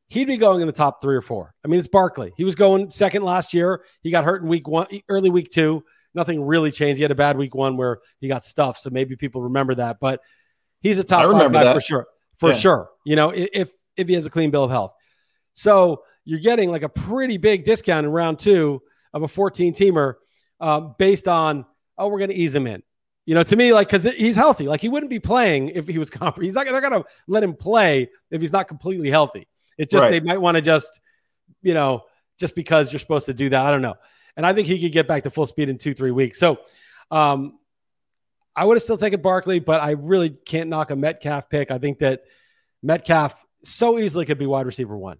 He'd be going in the top three or four. I mean, it's Barkley. He was going second last year. He got hurt in week one, early week two. Nothing really changed. He had a bad week one where he got stuffed, so maybe people remember that. But he's a top I five remember guy that. for sure. For Yeah. sure. You know, if if he has a clean bill of health. So you're getting like a pretty big discount in round two of a 14 teamer um, based on, oh, we're going to ease him in. You know, to me, like, because he's healthy. Like, he wouldn't be playing if he was comp- He's not, they're going to let him play if he's not completely healthy. It's just Right. they might want to just, you know, just because you're supposed to do that. I don't know. And I think he could get back to full speed in two, three weeks. So, um, I would have still taken Barkley, but I really can't knock a Metcalf pick. I think that Metcalf so easily could be wide receiver one.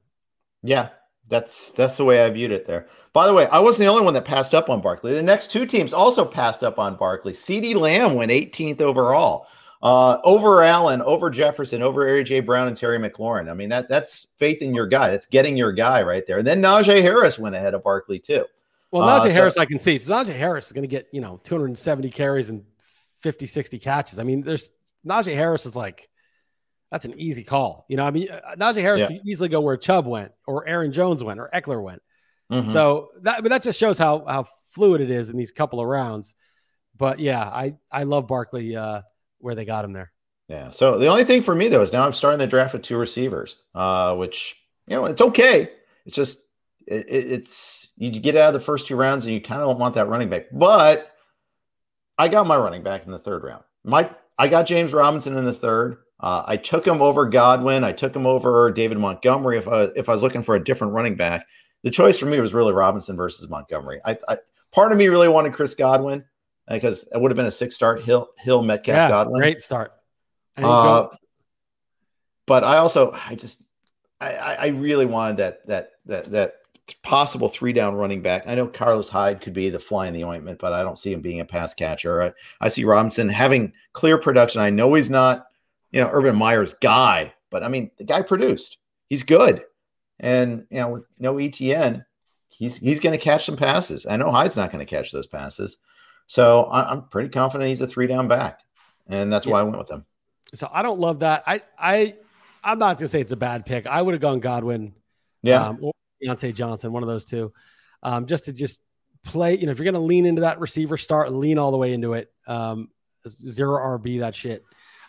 Yeah, that's that's the way I viewed it there. By the way, I wasn't the only one that passed up on Barkley. The next two teams also passed up on Barkley. CeeDee Lamb went 18th overall. Uh, over Allen, over Jefferson, over AJ Brown and Terry McLaurin. I mean, that that's faith in your guy. That's getting your guy right there. And then Najee Harris went ahead of Barkley too. Well, Uh, Najee so- Harris, I can see. So Najee Harris is going to get, you know, 270 carries and 50, 60 catches. I mean, there's Najee Harris is like, that's an easy call. You know, I mean, uh, Najee Harris Yeah. could easily go where Chubb went or Aaron Jones went or Ekeler went. Mhm. So that, but that just shows how, how fluid it is in these couple of rounds. But yeah, I, I love Barkley uh, where they got him there. Yeah. So the only thing for me though is now I'm starting the draft with two receivers, uh, which you know it's okay. It's just it, it's you get out of the first two rounds and you kind of don't want that running back. But I got my running back in the third round. My I got James Robinson in the third. Uh, I took him over Godwin. I took him over David Montgomery. If I if I was looking for a different running back, the choice for me was really Robinson versus Montgomery. I, I part of me really wanted Chris Godwin because it would have been a six start Hill Hill Metcalf yeah, Godwin. Great start. Uh, but I also I just I, I really wanted that that that that possible three down running back. I know Carlos Hyde could be the fly in the ointment, but I don't see him being a pass catcher. I, I see Robinson having clear production. I know he's not, you know, Urban Meyer's guy, but I mean, the guy produced. He's good. And, you know, with no Etienne, he's he's going to catch some passes. I know Hyde's not going to catch those passes. So I, am pretty confident he's a three down back. And that's yeah. why I went with him. So I don't love that. I, I, I'm not going to say it's a bad pick. I would have gone Godwin. Yeah. Um, Diontae Johnson, one of those two, um, just to just play. You know, if you're going to lean into that receiver start, lean all the way into it. Um, zero RB that shit.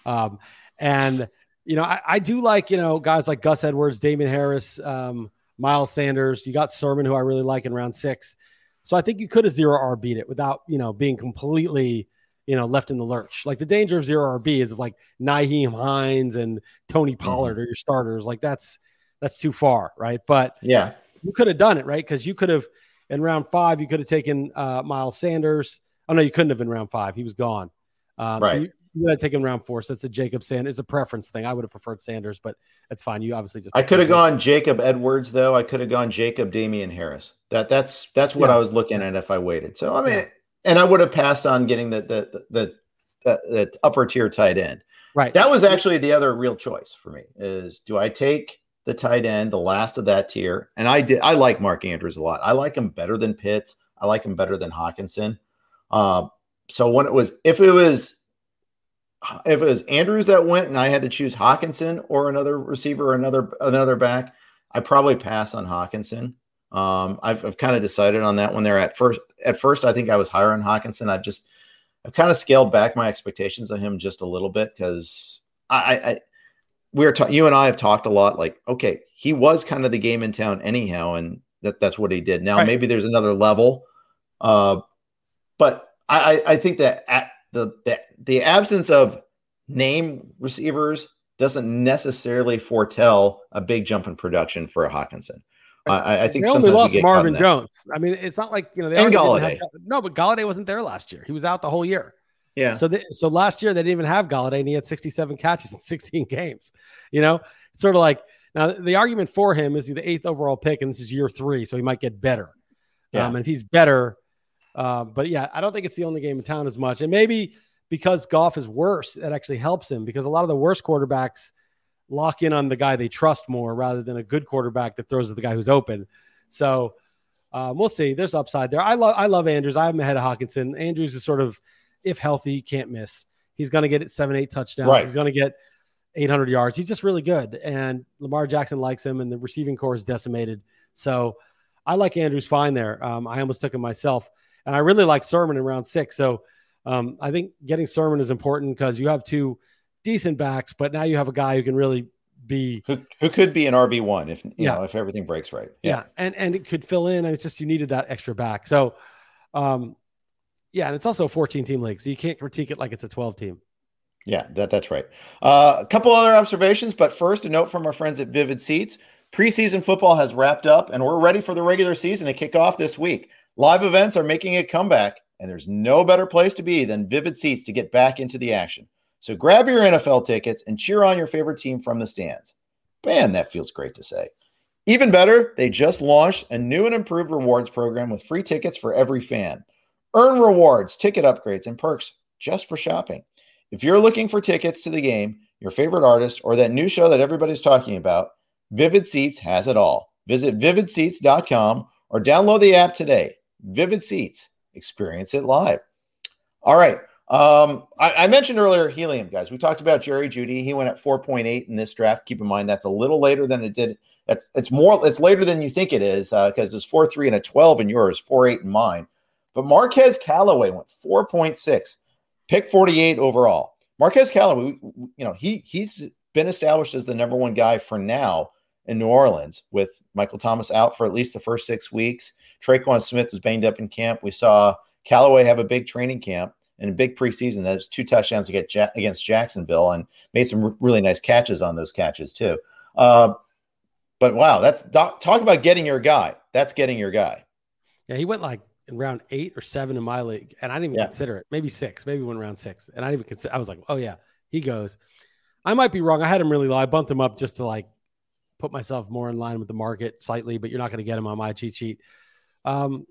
Um, and you know, I, I, do like you know guys like Gus Edwards, Damien Harris, um, Miles Sanders. You got Sermon, who I really like in round six. So I think you could have zero R beat it without you know being completely you know left in the lurch. Like the danger of zero RB is like Nyheim Hines and Tony Pollard mm-hmm. are your starters. Like that's that's too far, right? But yeah, you could have done it, right? Because you could have in round five, you could have taken uh, Miles Sanders. Oh no, you couldn't have in round five. He was gone. Um, right. So you, you would have taken round four. So that's a Jacob Sanders. It's a preference thing. I would have preferred Sanders, but that's fine. You obviously just. I could have gone Jacob Edwards though. I could have gone Jacob Damien Harris. That that's that's what yeah. I was looking at if I waited. So I mean, yeah. and I would have passed on getting the the the, the, the upper tier tight end. Right. That was actually the other real choice for me. Is do I take the tight end, the last of that tier. And I did I like Mark Andrews a lot. I like him better than Pitts. I like him better than Hockenson. Uh, so when it was if it was if it was Andrews that went and I had to choose Hockenson or another receiver or another another back, I probably pass on Hockenson. Um, I've, I've kind of decided on that one there at first. At first, I think I was higher on Hockenson. I've just I've kind of scaled back my expectations of him just a little bit because I, I we are ta- you and I have talked a lot. Like, okay, he was kind of the game in town anyhow, and that that's what he did. Now right. maybe there's another level, uh, but I I think that at the, the the absence of name receivers doesn't necessarily foretell a big jump in production for a Hockenson. I, I think they only lost Marvin Jones. I mean, it's not like you know they and Golladay. Have, no, but Golladay wasn't there last year. He was out the whole year. Yeah. So they, so last year they didn't even have Golladay, and he had 67 catches in 16 games. You know, it's sort of like now the argument for him is he's the eighth overall pick, and this is year three, so he might get better. Yeah. Um, and if he's better, uh, but yeah, I don't think it's the only game in town as much. And maybe because Goff is worse, that actually helps him because a lot of the worst quarterbacks lock in on the guy they trust more rather than a good quarterback that throws at the guy who's open. So um, we'll see. There's upside there. I love I love Andrews. I'm him ahead of Hockenson. Andrews is sort of if healthy, can't miss. He's going to get seven, eight touchdowns. Right. He's going to get 800 yards. He's just really good. And Lamar Jackson likes him, and the receiving corps is decimated. So I like Andrews fine there. Um, I almost took him myself. And I really like Sermon in round six. So um, I think getting Sermon is important because you have two decent backs, but now you have a guy who can really be who, who could be an RB one if you yeah. know if everything breaks right. Yeah. yeah. and and it could fill in, and it's just you needed that extra back. So um, yeah, and it's also a 14 team league, so you can't critique it like it's a 12 team. Yeah, that, that's right. Uh, a couple other observations, but first, a note from our friends at Vivid Seats. Preseason football has wrapped up, and we're ready for the regular season to kick off this week. Live events are making a comeback, and there's no better place to be than Vivid Seats to get back into the action. So grab your NFL tickets and cheer on your favorite team from the stands. Man, that feels great to say. Even better, they just launched a new and improved rewards program with free tickets for every fan. Earn rewards, ticket upgrades, and perks just for shopping. If you're looking for tickets to the game, your favorite artist, or that new show that everybody's talking about, Vivid Seats has it all. Visit vividseats.com or download the app today. Vivid Seats, experience it live. All right. Um, I, I, mentioned earlier helium, guys. We talked about Jerry Jeudy. He went at 4.8 in this draft. Keep in mind that's a little later than it did. It's, it's more, it's later than you think it is because uh, it's 4 3 and a 12 in yours, 4 8 in mine. But Marquez Callaway went 4.6, pick 48 overall. Marquez Callaway, you know, he he's been established as the number one guy for now in New Orleans with Michael Thomas out for at least the first six weeks. Tre'Quan Smith was banged up in camp. We saw Callaway have a big training camp and a big preseason. That's two touchdowns against Jacksonville and made some really nice catches on those catches too. Uh, but wow, that's talk about getting your guy. That's getting your guy. Yeah, he went like in round eight or seven in my league, and I didn't even yeah. consider it. Maybe six, maybe one round six, and I didn't even consider. I was like, oh yeah, he goes. I might be wrong. I had him really low. I bumped him up just to like put myself more in line with the market slightly, but you're not going to get him on my cheat sheet. Um,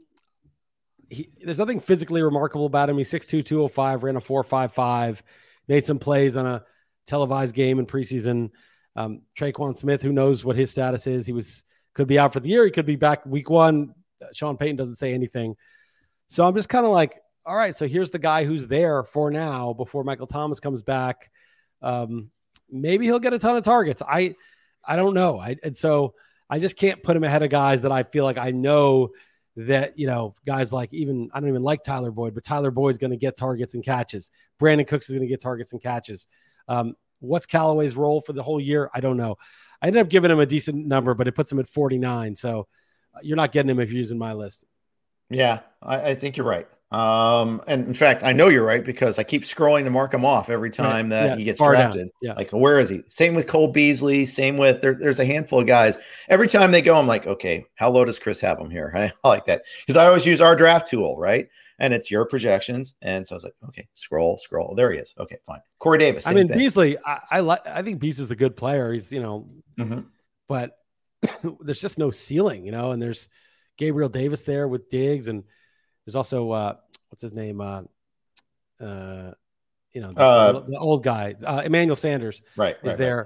he, there's nothing physically remarkable about him. He's 6'2, 205, ran a 4.55, made some plays on a televised game in preseason. Um, Tre'Quan Smith, who knows what his status is? He was could be out for the year. He could be back week one. Sean Payton doesn't say anything. So I'm just kind of like, all right, so here's the guy who's there for now before Michael Thomas comes back. Um, maybe he'll get a ton of targets. I I don't know. I and so I just can't put him ahead of guys that I feel like I know that you know guys like even I don't even like Tyler Boyd, but Tyler Boyd's going to get targets and catches. Brandin Cooks is going to get targets and catches. Um, what's Callaway's role for the whole year? I don't know. I ended up giving him a decent number, but it puts him at 49. So uh, you're not getting him if you're using my list. Yeah, I, I think you're right. Um, and in fact, I know you're right because I keep scrolling to mark him off every time that yeah, he gets drafted. Yeah. Like, where is he? Same with Cole Beasley. Same with there, there's a handful of guys. Every time they go, I'm like, okay, how low does Chris have him here? I like that because I always use our draft tool, right? And it's your projections. And so I was like, okay, scroll, scroll. There he is. Okay, fine. Corey Davis. I mean, thing. Beasley, I, I like. I think Beasley's a good player. He's you know, mm-hmm. but there's just no ceiling, you know. And there's Gabriel Davis there with Diggs, and there's also uh, what's his name? Uh, uh, you know, the, uh, the old guy, uh, Emmanuel Sanders, right, is right, there. Right.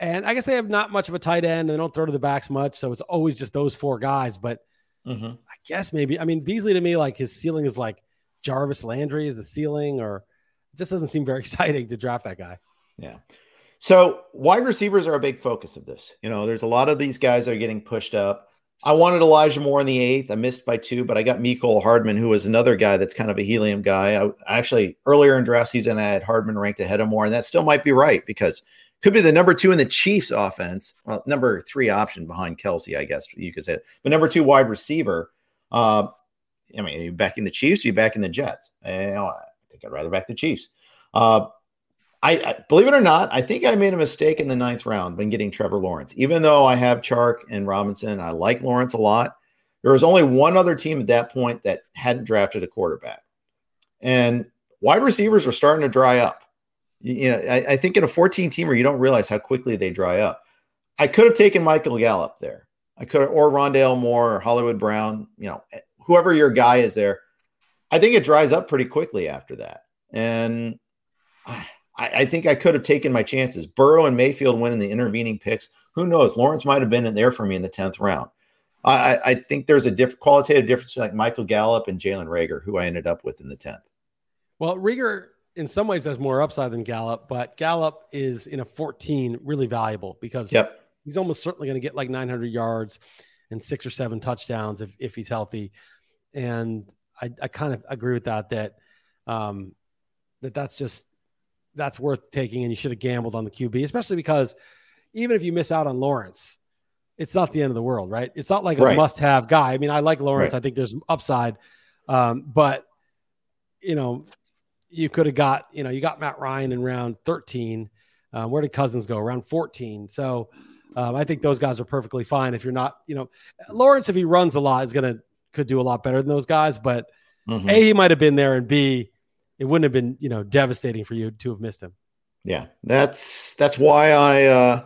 And I guess they have not much of a tight end, and they don't throw to the backs much, so it's always just those four guys. But mm-hmm. I guess maybe I mean Beasley to me, like his ceiling is like Jarvis Landry is the ceiling, or it just doesn't seem very exciting to draft that guy. Yeah. So wide receivers are a big focus of this. You know, there's a lot of these guys that are getting pushed up. I wanted Elijah Moore in the eighth. I missed by two, but I got Mecole Hardman, who was another guy that's kind of a helium guy. I actually earlier in draft season, I had Hardman ranked ahead of Moore, and that still might be right because could be the number two in the Chiefs offense. Well, number three option behind Kelce, I guess you could say, but number two wide receiver. Uh, I mean, are you back in the Chiefs? Are you back in the Jets? You know, I think I'd rather back the Chiefs. Uh, I, I, believe it or not, I think I made a mistake in the ninth round when getting Trevor Lawrence. Even though I have Chark and Robinson, I like Lawrence a lot. There was only one other team at that point that hadn't drafted a quarterback, and wide receivers were starting to dry up. You, you know, I, I think in a 14 teamer, you don't realize how quickly they dry up. I could have taken Michael Gallup there. I could have, or Rondale Moore or Hollywood Brown. You know, eh, whoever your guy is there. I think it dries up pretty quickly after that, and. I, I, think I could have taken my chances. Burrow and Mayfield winning the intervening picks. Who knows? Lawrence might have been in there for me in the 10th round. I, I think there's a diff- qualitative difference like Michael Gallup and Jalen Reagor, who I ended up with in the 10th. Well, Reagor in some ways has more upside than Gallup, but Gallup is in a 14 really valuable because yep. he's almost certainly going to get like 900 yards and six or seven touchdowns if, if he's healthy. And I, I kind of agree with that, that, um, that that's just that's worth taking, and you should have gambled on the QB, especially because even if you miss out on Lawrence, it's not the end of the world, right? It's not like a right. must-have guy. I mean, I like Lawrence. Right. I think there's upside, um, but you know, you could have got you know you got Matt Ryan in round 13. Um, where did Cousins go? Around 14. So um, I think those guys are perfectly fine. If you're not, you know, Lawrence, if he runs a lot, is gonna could do a lot better than those guys. But mm-hmm. a he might have been there, and b it wouldn't have been you know devastating for you to have missed him. Yeah, that's that's why I uh,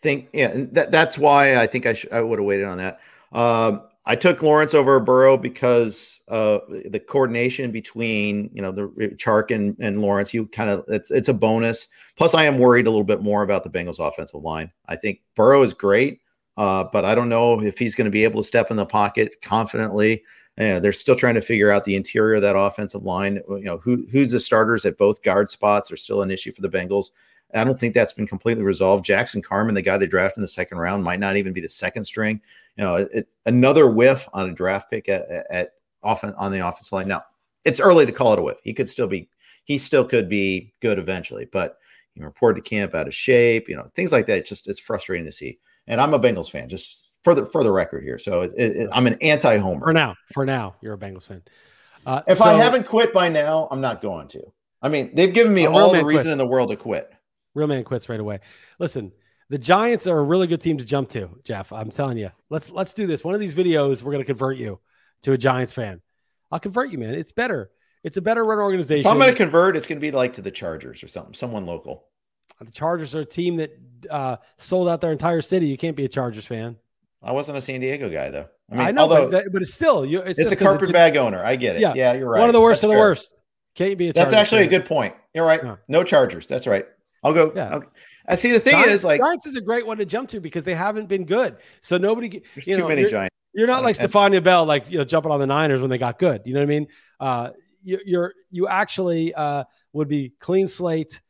think yeah that, that's why I think I sh- I would have waited on that. Um, I took Lawrence over Burrow because uh, the coordination between you know the Chark and, and Lawrence. You kind of it's it's a bonus. Plus, I am worried a little bit more about the Bengals offensive line. I think Burrow is great, uh, but I don't know if he's going to be able to step in the pocket confidently. Yeah, they're still trying to figure out the interior of that offensive line. You know, who who's the starters at both guard spots are still an issue for the Bengals. I don't think that's been completely resolved. Jackson Carman, the guy they drafted in the second round, might not even be the second string. You know, it, another whiff on a draft pick at, at, often on the offensive line. Now, it's early to call it a whiff. He could still be, he still could be good eventually, but he reported to camp out of shape, you know, things like that. It's just, it's frustrating to see. And I'm a Bengals fan, just for the, for the record here. So it, it, I'm an anti homer. For now, for now, you're a Bengals fan. Uh, if so, I haven't quit by now, I'm not going to. I mean, they've given me all the reason quit. in the world to quit. Real man quits right away. Listen, the Giants are a really good team to jump to, Jeff. I'm telling you. Let's let's do this. One of these videos, we're going to convert you to a Giants fan. I'll convert you, man. It's better. It's a better run organization. If I'm going to convert, it's going to be like to the Chargers or something, someone local. The Chargers are a team that uh, sold out their entire city. You can't be a Chargers fan. I wasn't a San Diego guy though. I mean, I know, although, but, but it's still you. It's, it's a carpet bag owner. I get it. Yeah, yeah, you're right. One of the worst That's of the fair. worst. Can't be a. That's actually fan. a good point. You're right. No, no Chargers. That's right. I'll go. Yeah. I'll, I see. The thing Giants, is, like Giants is a great one to jump to because they haven't been good. So nobody. There's you too know, many you're, Giants. You're not like Stephania Bell, like you know, jumping on the Niners when they got good. You know what I mean? Uh, you, you're you actually uh, would be clean slate,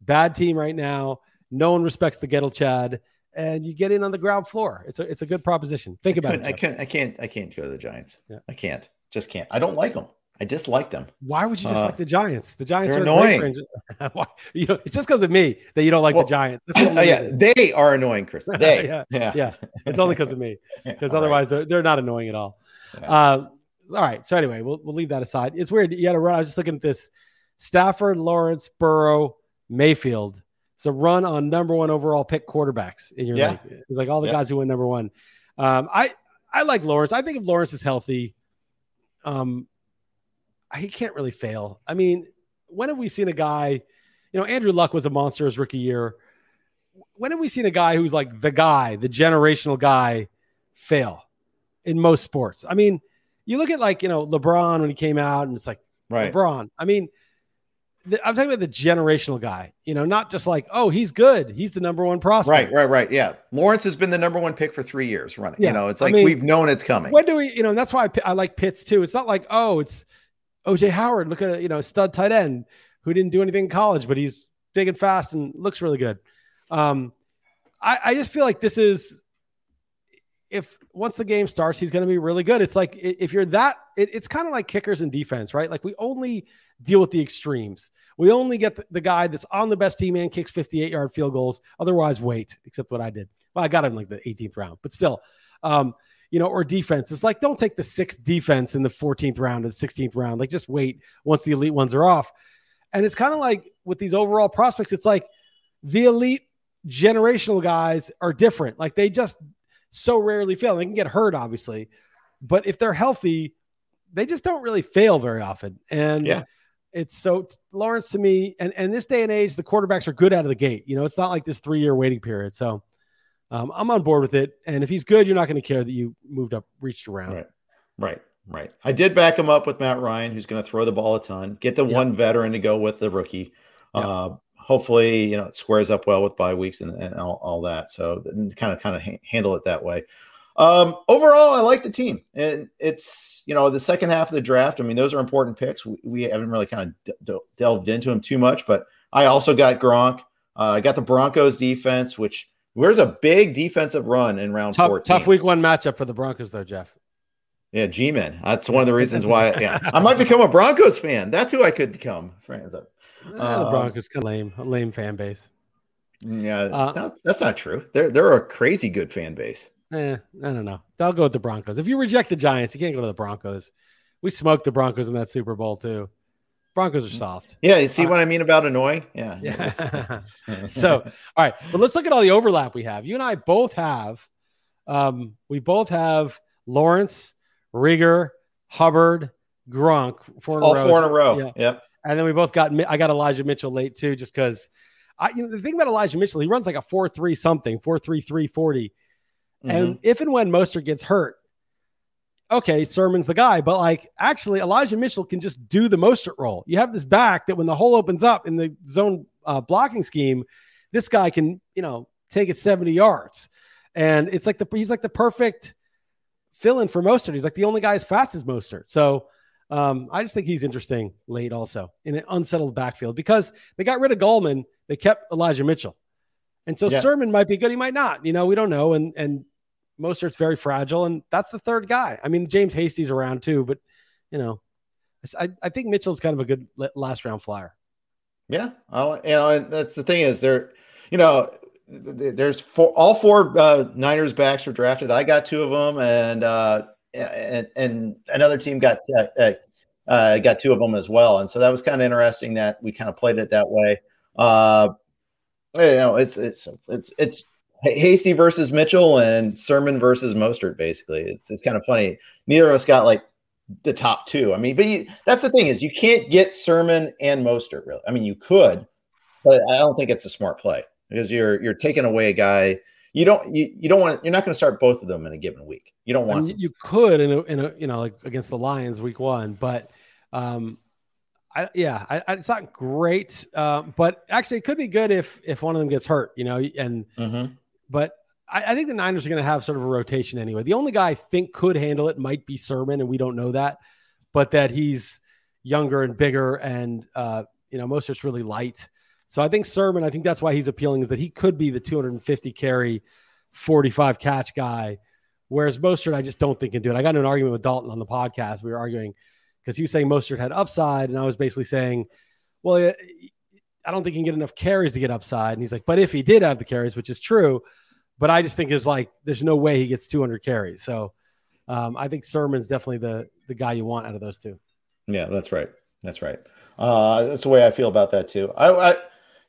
bad team right now. No one respects the Gettle Chad, and you get in on the ground floor. It's a it's a good proposition. Think I about it. I can't I can't I can't go to the Giants. Yeah. I can't. Just can't. I don't like them. I dislike them. Why would you dislike uh, the Giants? The Giants are annoying. You know, it's just because of me that you don't like well, the Giants. Uh, yeah, they are annoying, Chris. They, yeah, yeah, yeah, It's only because of me. Because otherwise, right. they're, they're not annoying at all. Yeah. Uh, all right. So anyway, we'll we'll leave that aside. It's weird. You had to run. I was just looking at this: Stafford, Lawrence, Burrow, Mayfield. So run on number one overall pick quarterbacks in your yeah. life. It's like all the yeah. guys who went number one. Um, I I like Lawrence. I think if Lawrence is healthy, um, he can't really fail. I mean, when have we seen a guy? You know, Andrew Luck was a monster his rookie year. When have we seen a guy who's like the guy, the generational guy, fail in most sports? I mean, you look at like you know LeBron when he came out, and it's like right. LeBron. I mean, the, I'm talking about the generational guy. You know, not just like oh he's good, he's the number one prospect. Right, right, right. Yeah, Lawrence has been the number one pick for three years running. Yeah. You know, it's like I mean, we've known it's coming. When do we? You know, that's why I, I like Pitts too. It's not like oh it's OJ Howard, look at you know stud tight end who didn't do anything in college, but he's big and fast and looks really good. Um, I, I just feel like this is if once the game starts, he's going to be really good. It's like if you're that, it, it's kind of like kickers and defense, right? Like we only deal with the extremes. We only get the, the guy that's on the best team and kicks 58 yard field goals. Otherwise, wait. Except what I did. Well, I got him like the 18th round, but still. Um, you know, or defense. It's like don't take the sixth defense in the 14th round or the 16th round. Like just wait once the elite ones are off. And it's kind of like with these overall prospects, it's like the elite generational guys are different. Like they just so rarely fail. They can get hurt, obviously, but if they're healthy, they just don't really fail very often. And yeah. it's so Lawrence to me, and and this day and age, the quarterbacks are good out of the gate. You know, it's not like this three year waiting period. So um, I'm on board with it. And if he's good, you're not going to care that you moved up, reached around. Right. Right. Right. I did back him up with Matt Ryan, who's going to throw the ball a ton, get the one veteran to go with the rookie. Uh, hopefully, you know, it squares up well with bye weeks and, and all, all that. So kind of kind of ha- handle it that way. Um, overall, I like the team, and it's you know the second half of the draft. I mean, those are important picks. We, we haven't really kind of de- delved into them too much, but I also got Gronk. Uh, I got the Broncos defense, which Where's a big defensive run in round tough, 14? Tough week one matchup for the Broncos, though, Jeff. Yeah, G Men. That's one of the reasons why. Yeah, I might become a Broncos fan. That's who I could become. Friends, uh, the Broncos kind of lame, a lame fan base. Yeah, uh, that's not true. They're they're a crazy good fan base. Eh, I don't know. They'll go with the Broncos. If you reject the Giants, you can't go to the Broncos. We smoked the Broncos in that Super Bowl too. Broncos are soft. Yeah, you see uh, what I mean about annoying? Yeah. Yeah. so, all right, but let's look at all the overlap we have. You and I both have, um, we both have Lawrence, Reagor, Hubbard, Gronk, four all in four in a row. Yeah. Yep. And then we both got I got Elijah Mitchell late too, just because. I you know the thing about Elijah Mitchell, he runs like a four three something, four three three forty, mm-hmm. and if and when Mostert gets hurt, okay, Sermon's the guy, but like actually Elijah Mitchell can just do the Mostert role. You have this back that when the hole opens up in the zone uh, blocking scheme, this guy can, you know, take it 70 yards. And it's like the he's like the perfect fill in for Mostert. He's like the only guy as fast as Mostert. So um, I just think he's interesting late also in an unsettled backfield because they got rid of Gallman. They kept Elijah Mitchell. And so yeah. Sermon might be good. He might not. You know, we don't know. And and Mostert's very fragile, and that's the third guy. I mean, James Hasty's around too, but you know, I, I think Mitchell's kind of a good last round flyer. Yeah, I'll, you know, and that's the thing is there, you know, there's four, all four uh, Niners backs were drafted. I got two of them, and uh, and and another team got uh, uh, uh got two of them as well. And so that was kind of interesting that we kind of played it that way. Uh, you know, it's it's it's it's Hasty versus Mitchell and Sermon versus Mostert. Basically, it's it's kind of funny. Neither of us got like the top two. I mean, but you, that's the thing is you can't get Sermon and Mostert really. I mean, you could, but I don't think it's a smart play because you're you're taking away a guy. You don't you, you don't want you're not going to start both of them in a given week. You don't want. I mean, you could in a, in a you know like against the Lions week one, but um, I yeah, I, I, it's not great. Uh, but actually, it could be good if if one of them gets hurt. You know, and mm-hmm. but I, I think the Niners are going to have sort of a rotation anyway. The only guy I think could handle it might be Sermon, and we don't know that, but that he's younger and bigger, and uh, you know, most Mostert's really light. So I think Sermon, I think that's why he's appealing is that he could be the 250 carry, 45 catch guy. Whereas Mostert, I just don't think can do it. I got into an argument with Dalton on the podcast. We were arguing because he was saying Mostert had upside, and I was basically saying, well, I don't think he can get enough carries to get upside. And he's like, but if he did have the carries, which is true, but I just think there's like there's no way he gets 200 carries. So um, I think Sermon's definitely the the guy you want out of those two. Yeah, that's right. That's right. Uh, that's the way I feel about that too. I, I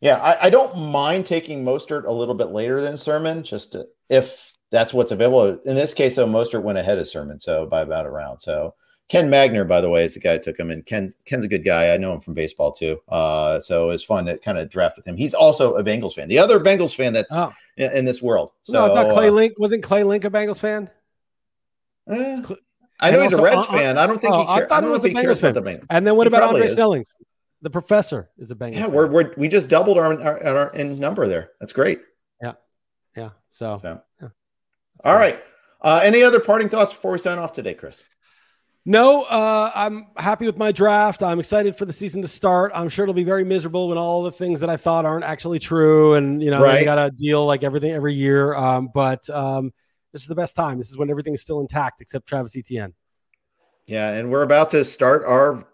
yeah, I, I, don't mind taking Mostert a little bit later than Sermon, just to, if that's what's available. In this case, though, Mostert went ahead of Sermon, so by about a round. So Ken Magner, by the way, is the guy who took him, and Ken Ken's a good guy. I know him from baseball too. Uh, so it's fun to kind of draft with him. He's also a Bengals fan, the other Bengals fan that's oh. in, in, this world. So no, I thought Clay uh, Link wasn't Clay Link a Bengals fan. Eh, I know he's a Reds uh, uh, fan. I don't think oh, he cares. I, I don't know if he cares fan. about the Bengals. And then what he about Andre is. The professor is a Bengals. Yeah, we're, we're we just doubled our, our, our in number there. That's great. Yeah, yeah. So, so. Yeah. all right. Uh, any other parting thoughts before we sign off today, Chris? No, uh, I'm happy with my draft. I'm excited for the season to start. I'm sure it'll be very miserable when all the things that I thought aren't actually true, and you know, right. got to deal like everything every year. Um, but um, this is the best time. This is when everything is still intact except Travis Etienne. Yeah, and we're about to start our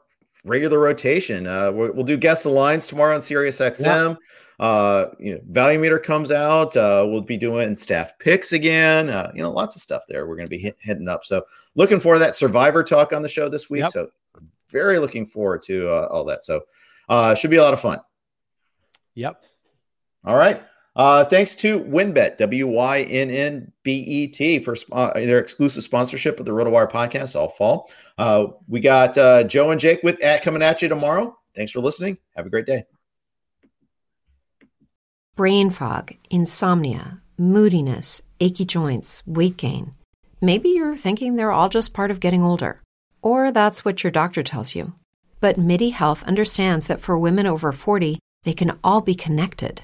regular rotation. Uh, we'll do guess the lines tomorrow on Sirius XM. Uh, you know, value meter comes out. Uh, we'll be doing staff picks again. Uh, you know, lots of stuff there. We're going to be hit, hitting up. So looking for that survivor talk on the show this week. Yep. So very looking forward to uh, all that. So uh, should be a lot of fun. Yep. All right. Uh, thanks to WynnBET, W Y N N B E T, for uh, their exclusive sponsorship of the RotoWire podcast all fall. Uh, we got uh, Joe and Jake with at coming at you tomorrow. Thanks for listening. Have a great day. Brain fog, insomnia, moodiness, achy joints, weight gain. Maybe you're thinking they're all just part of getting older, or that's what your doctor tells you. But MIDI Health understands that for women over 40, they can all be connected.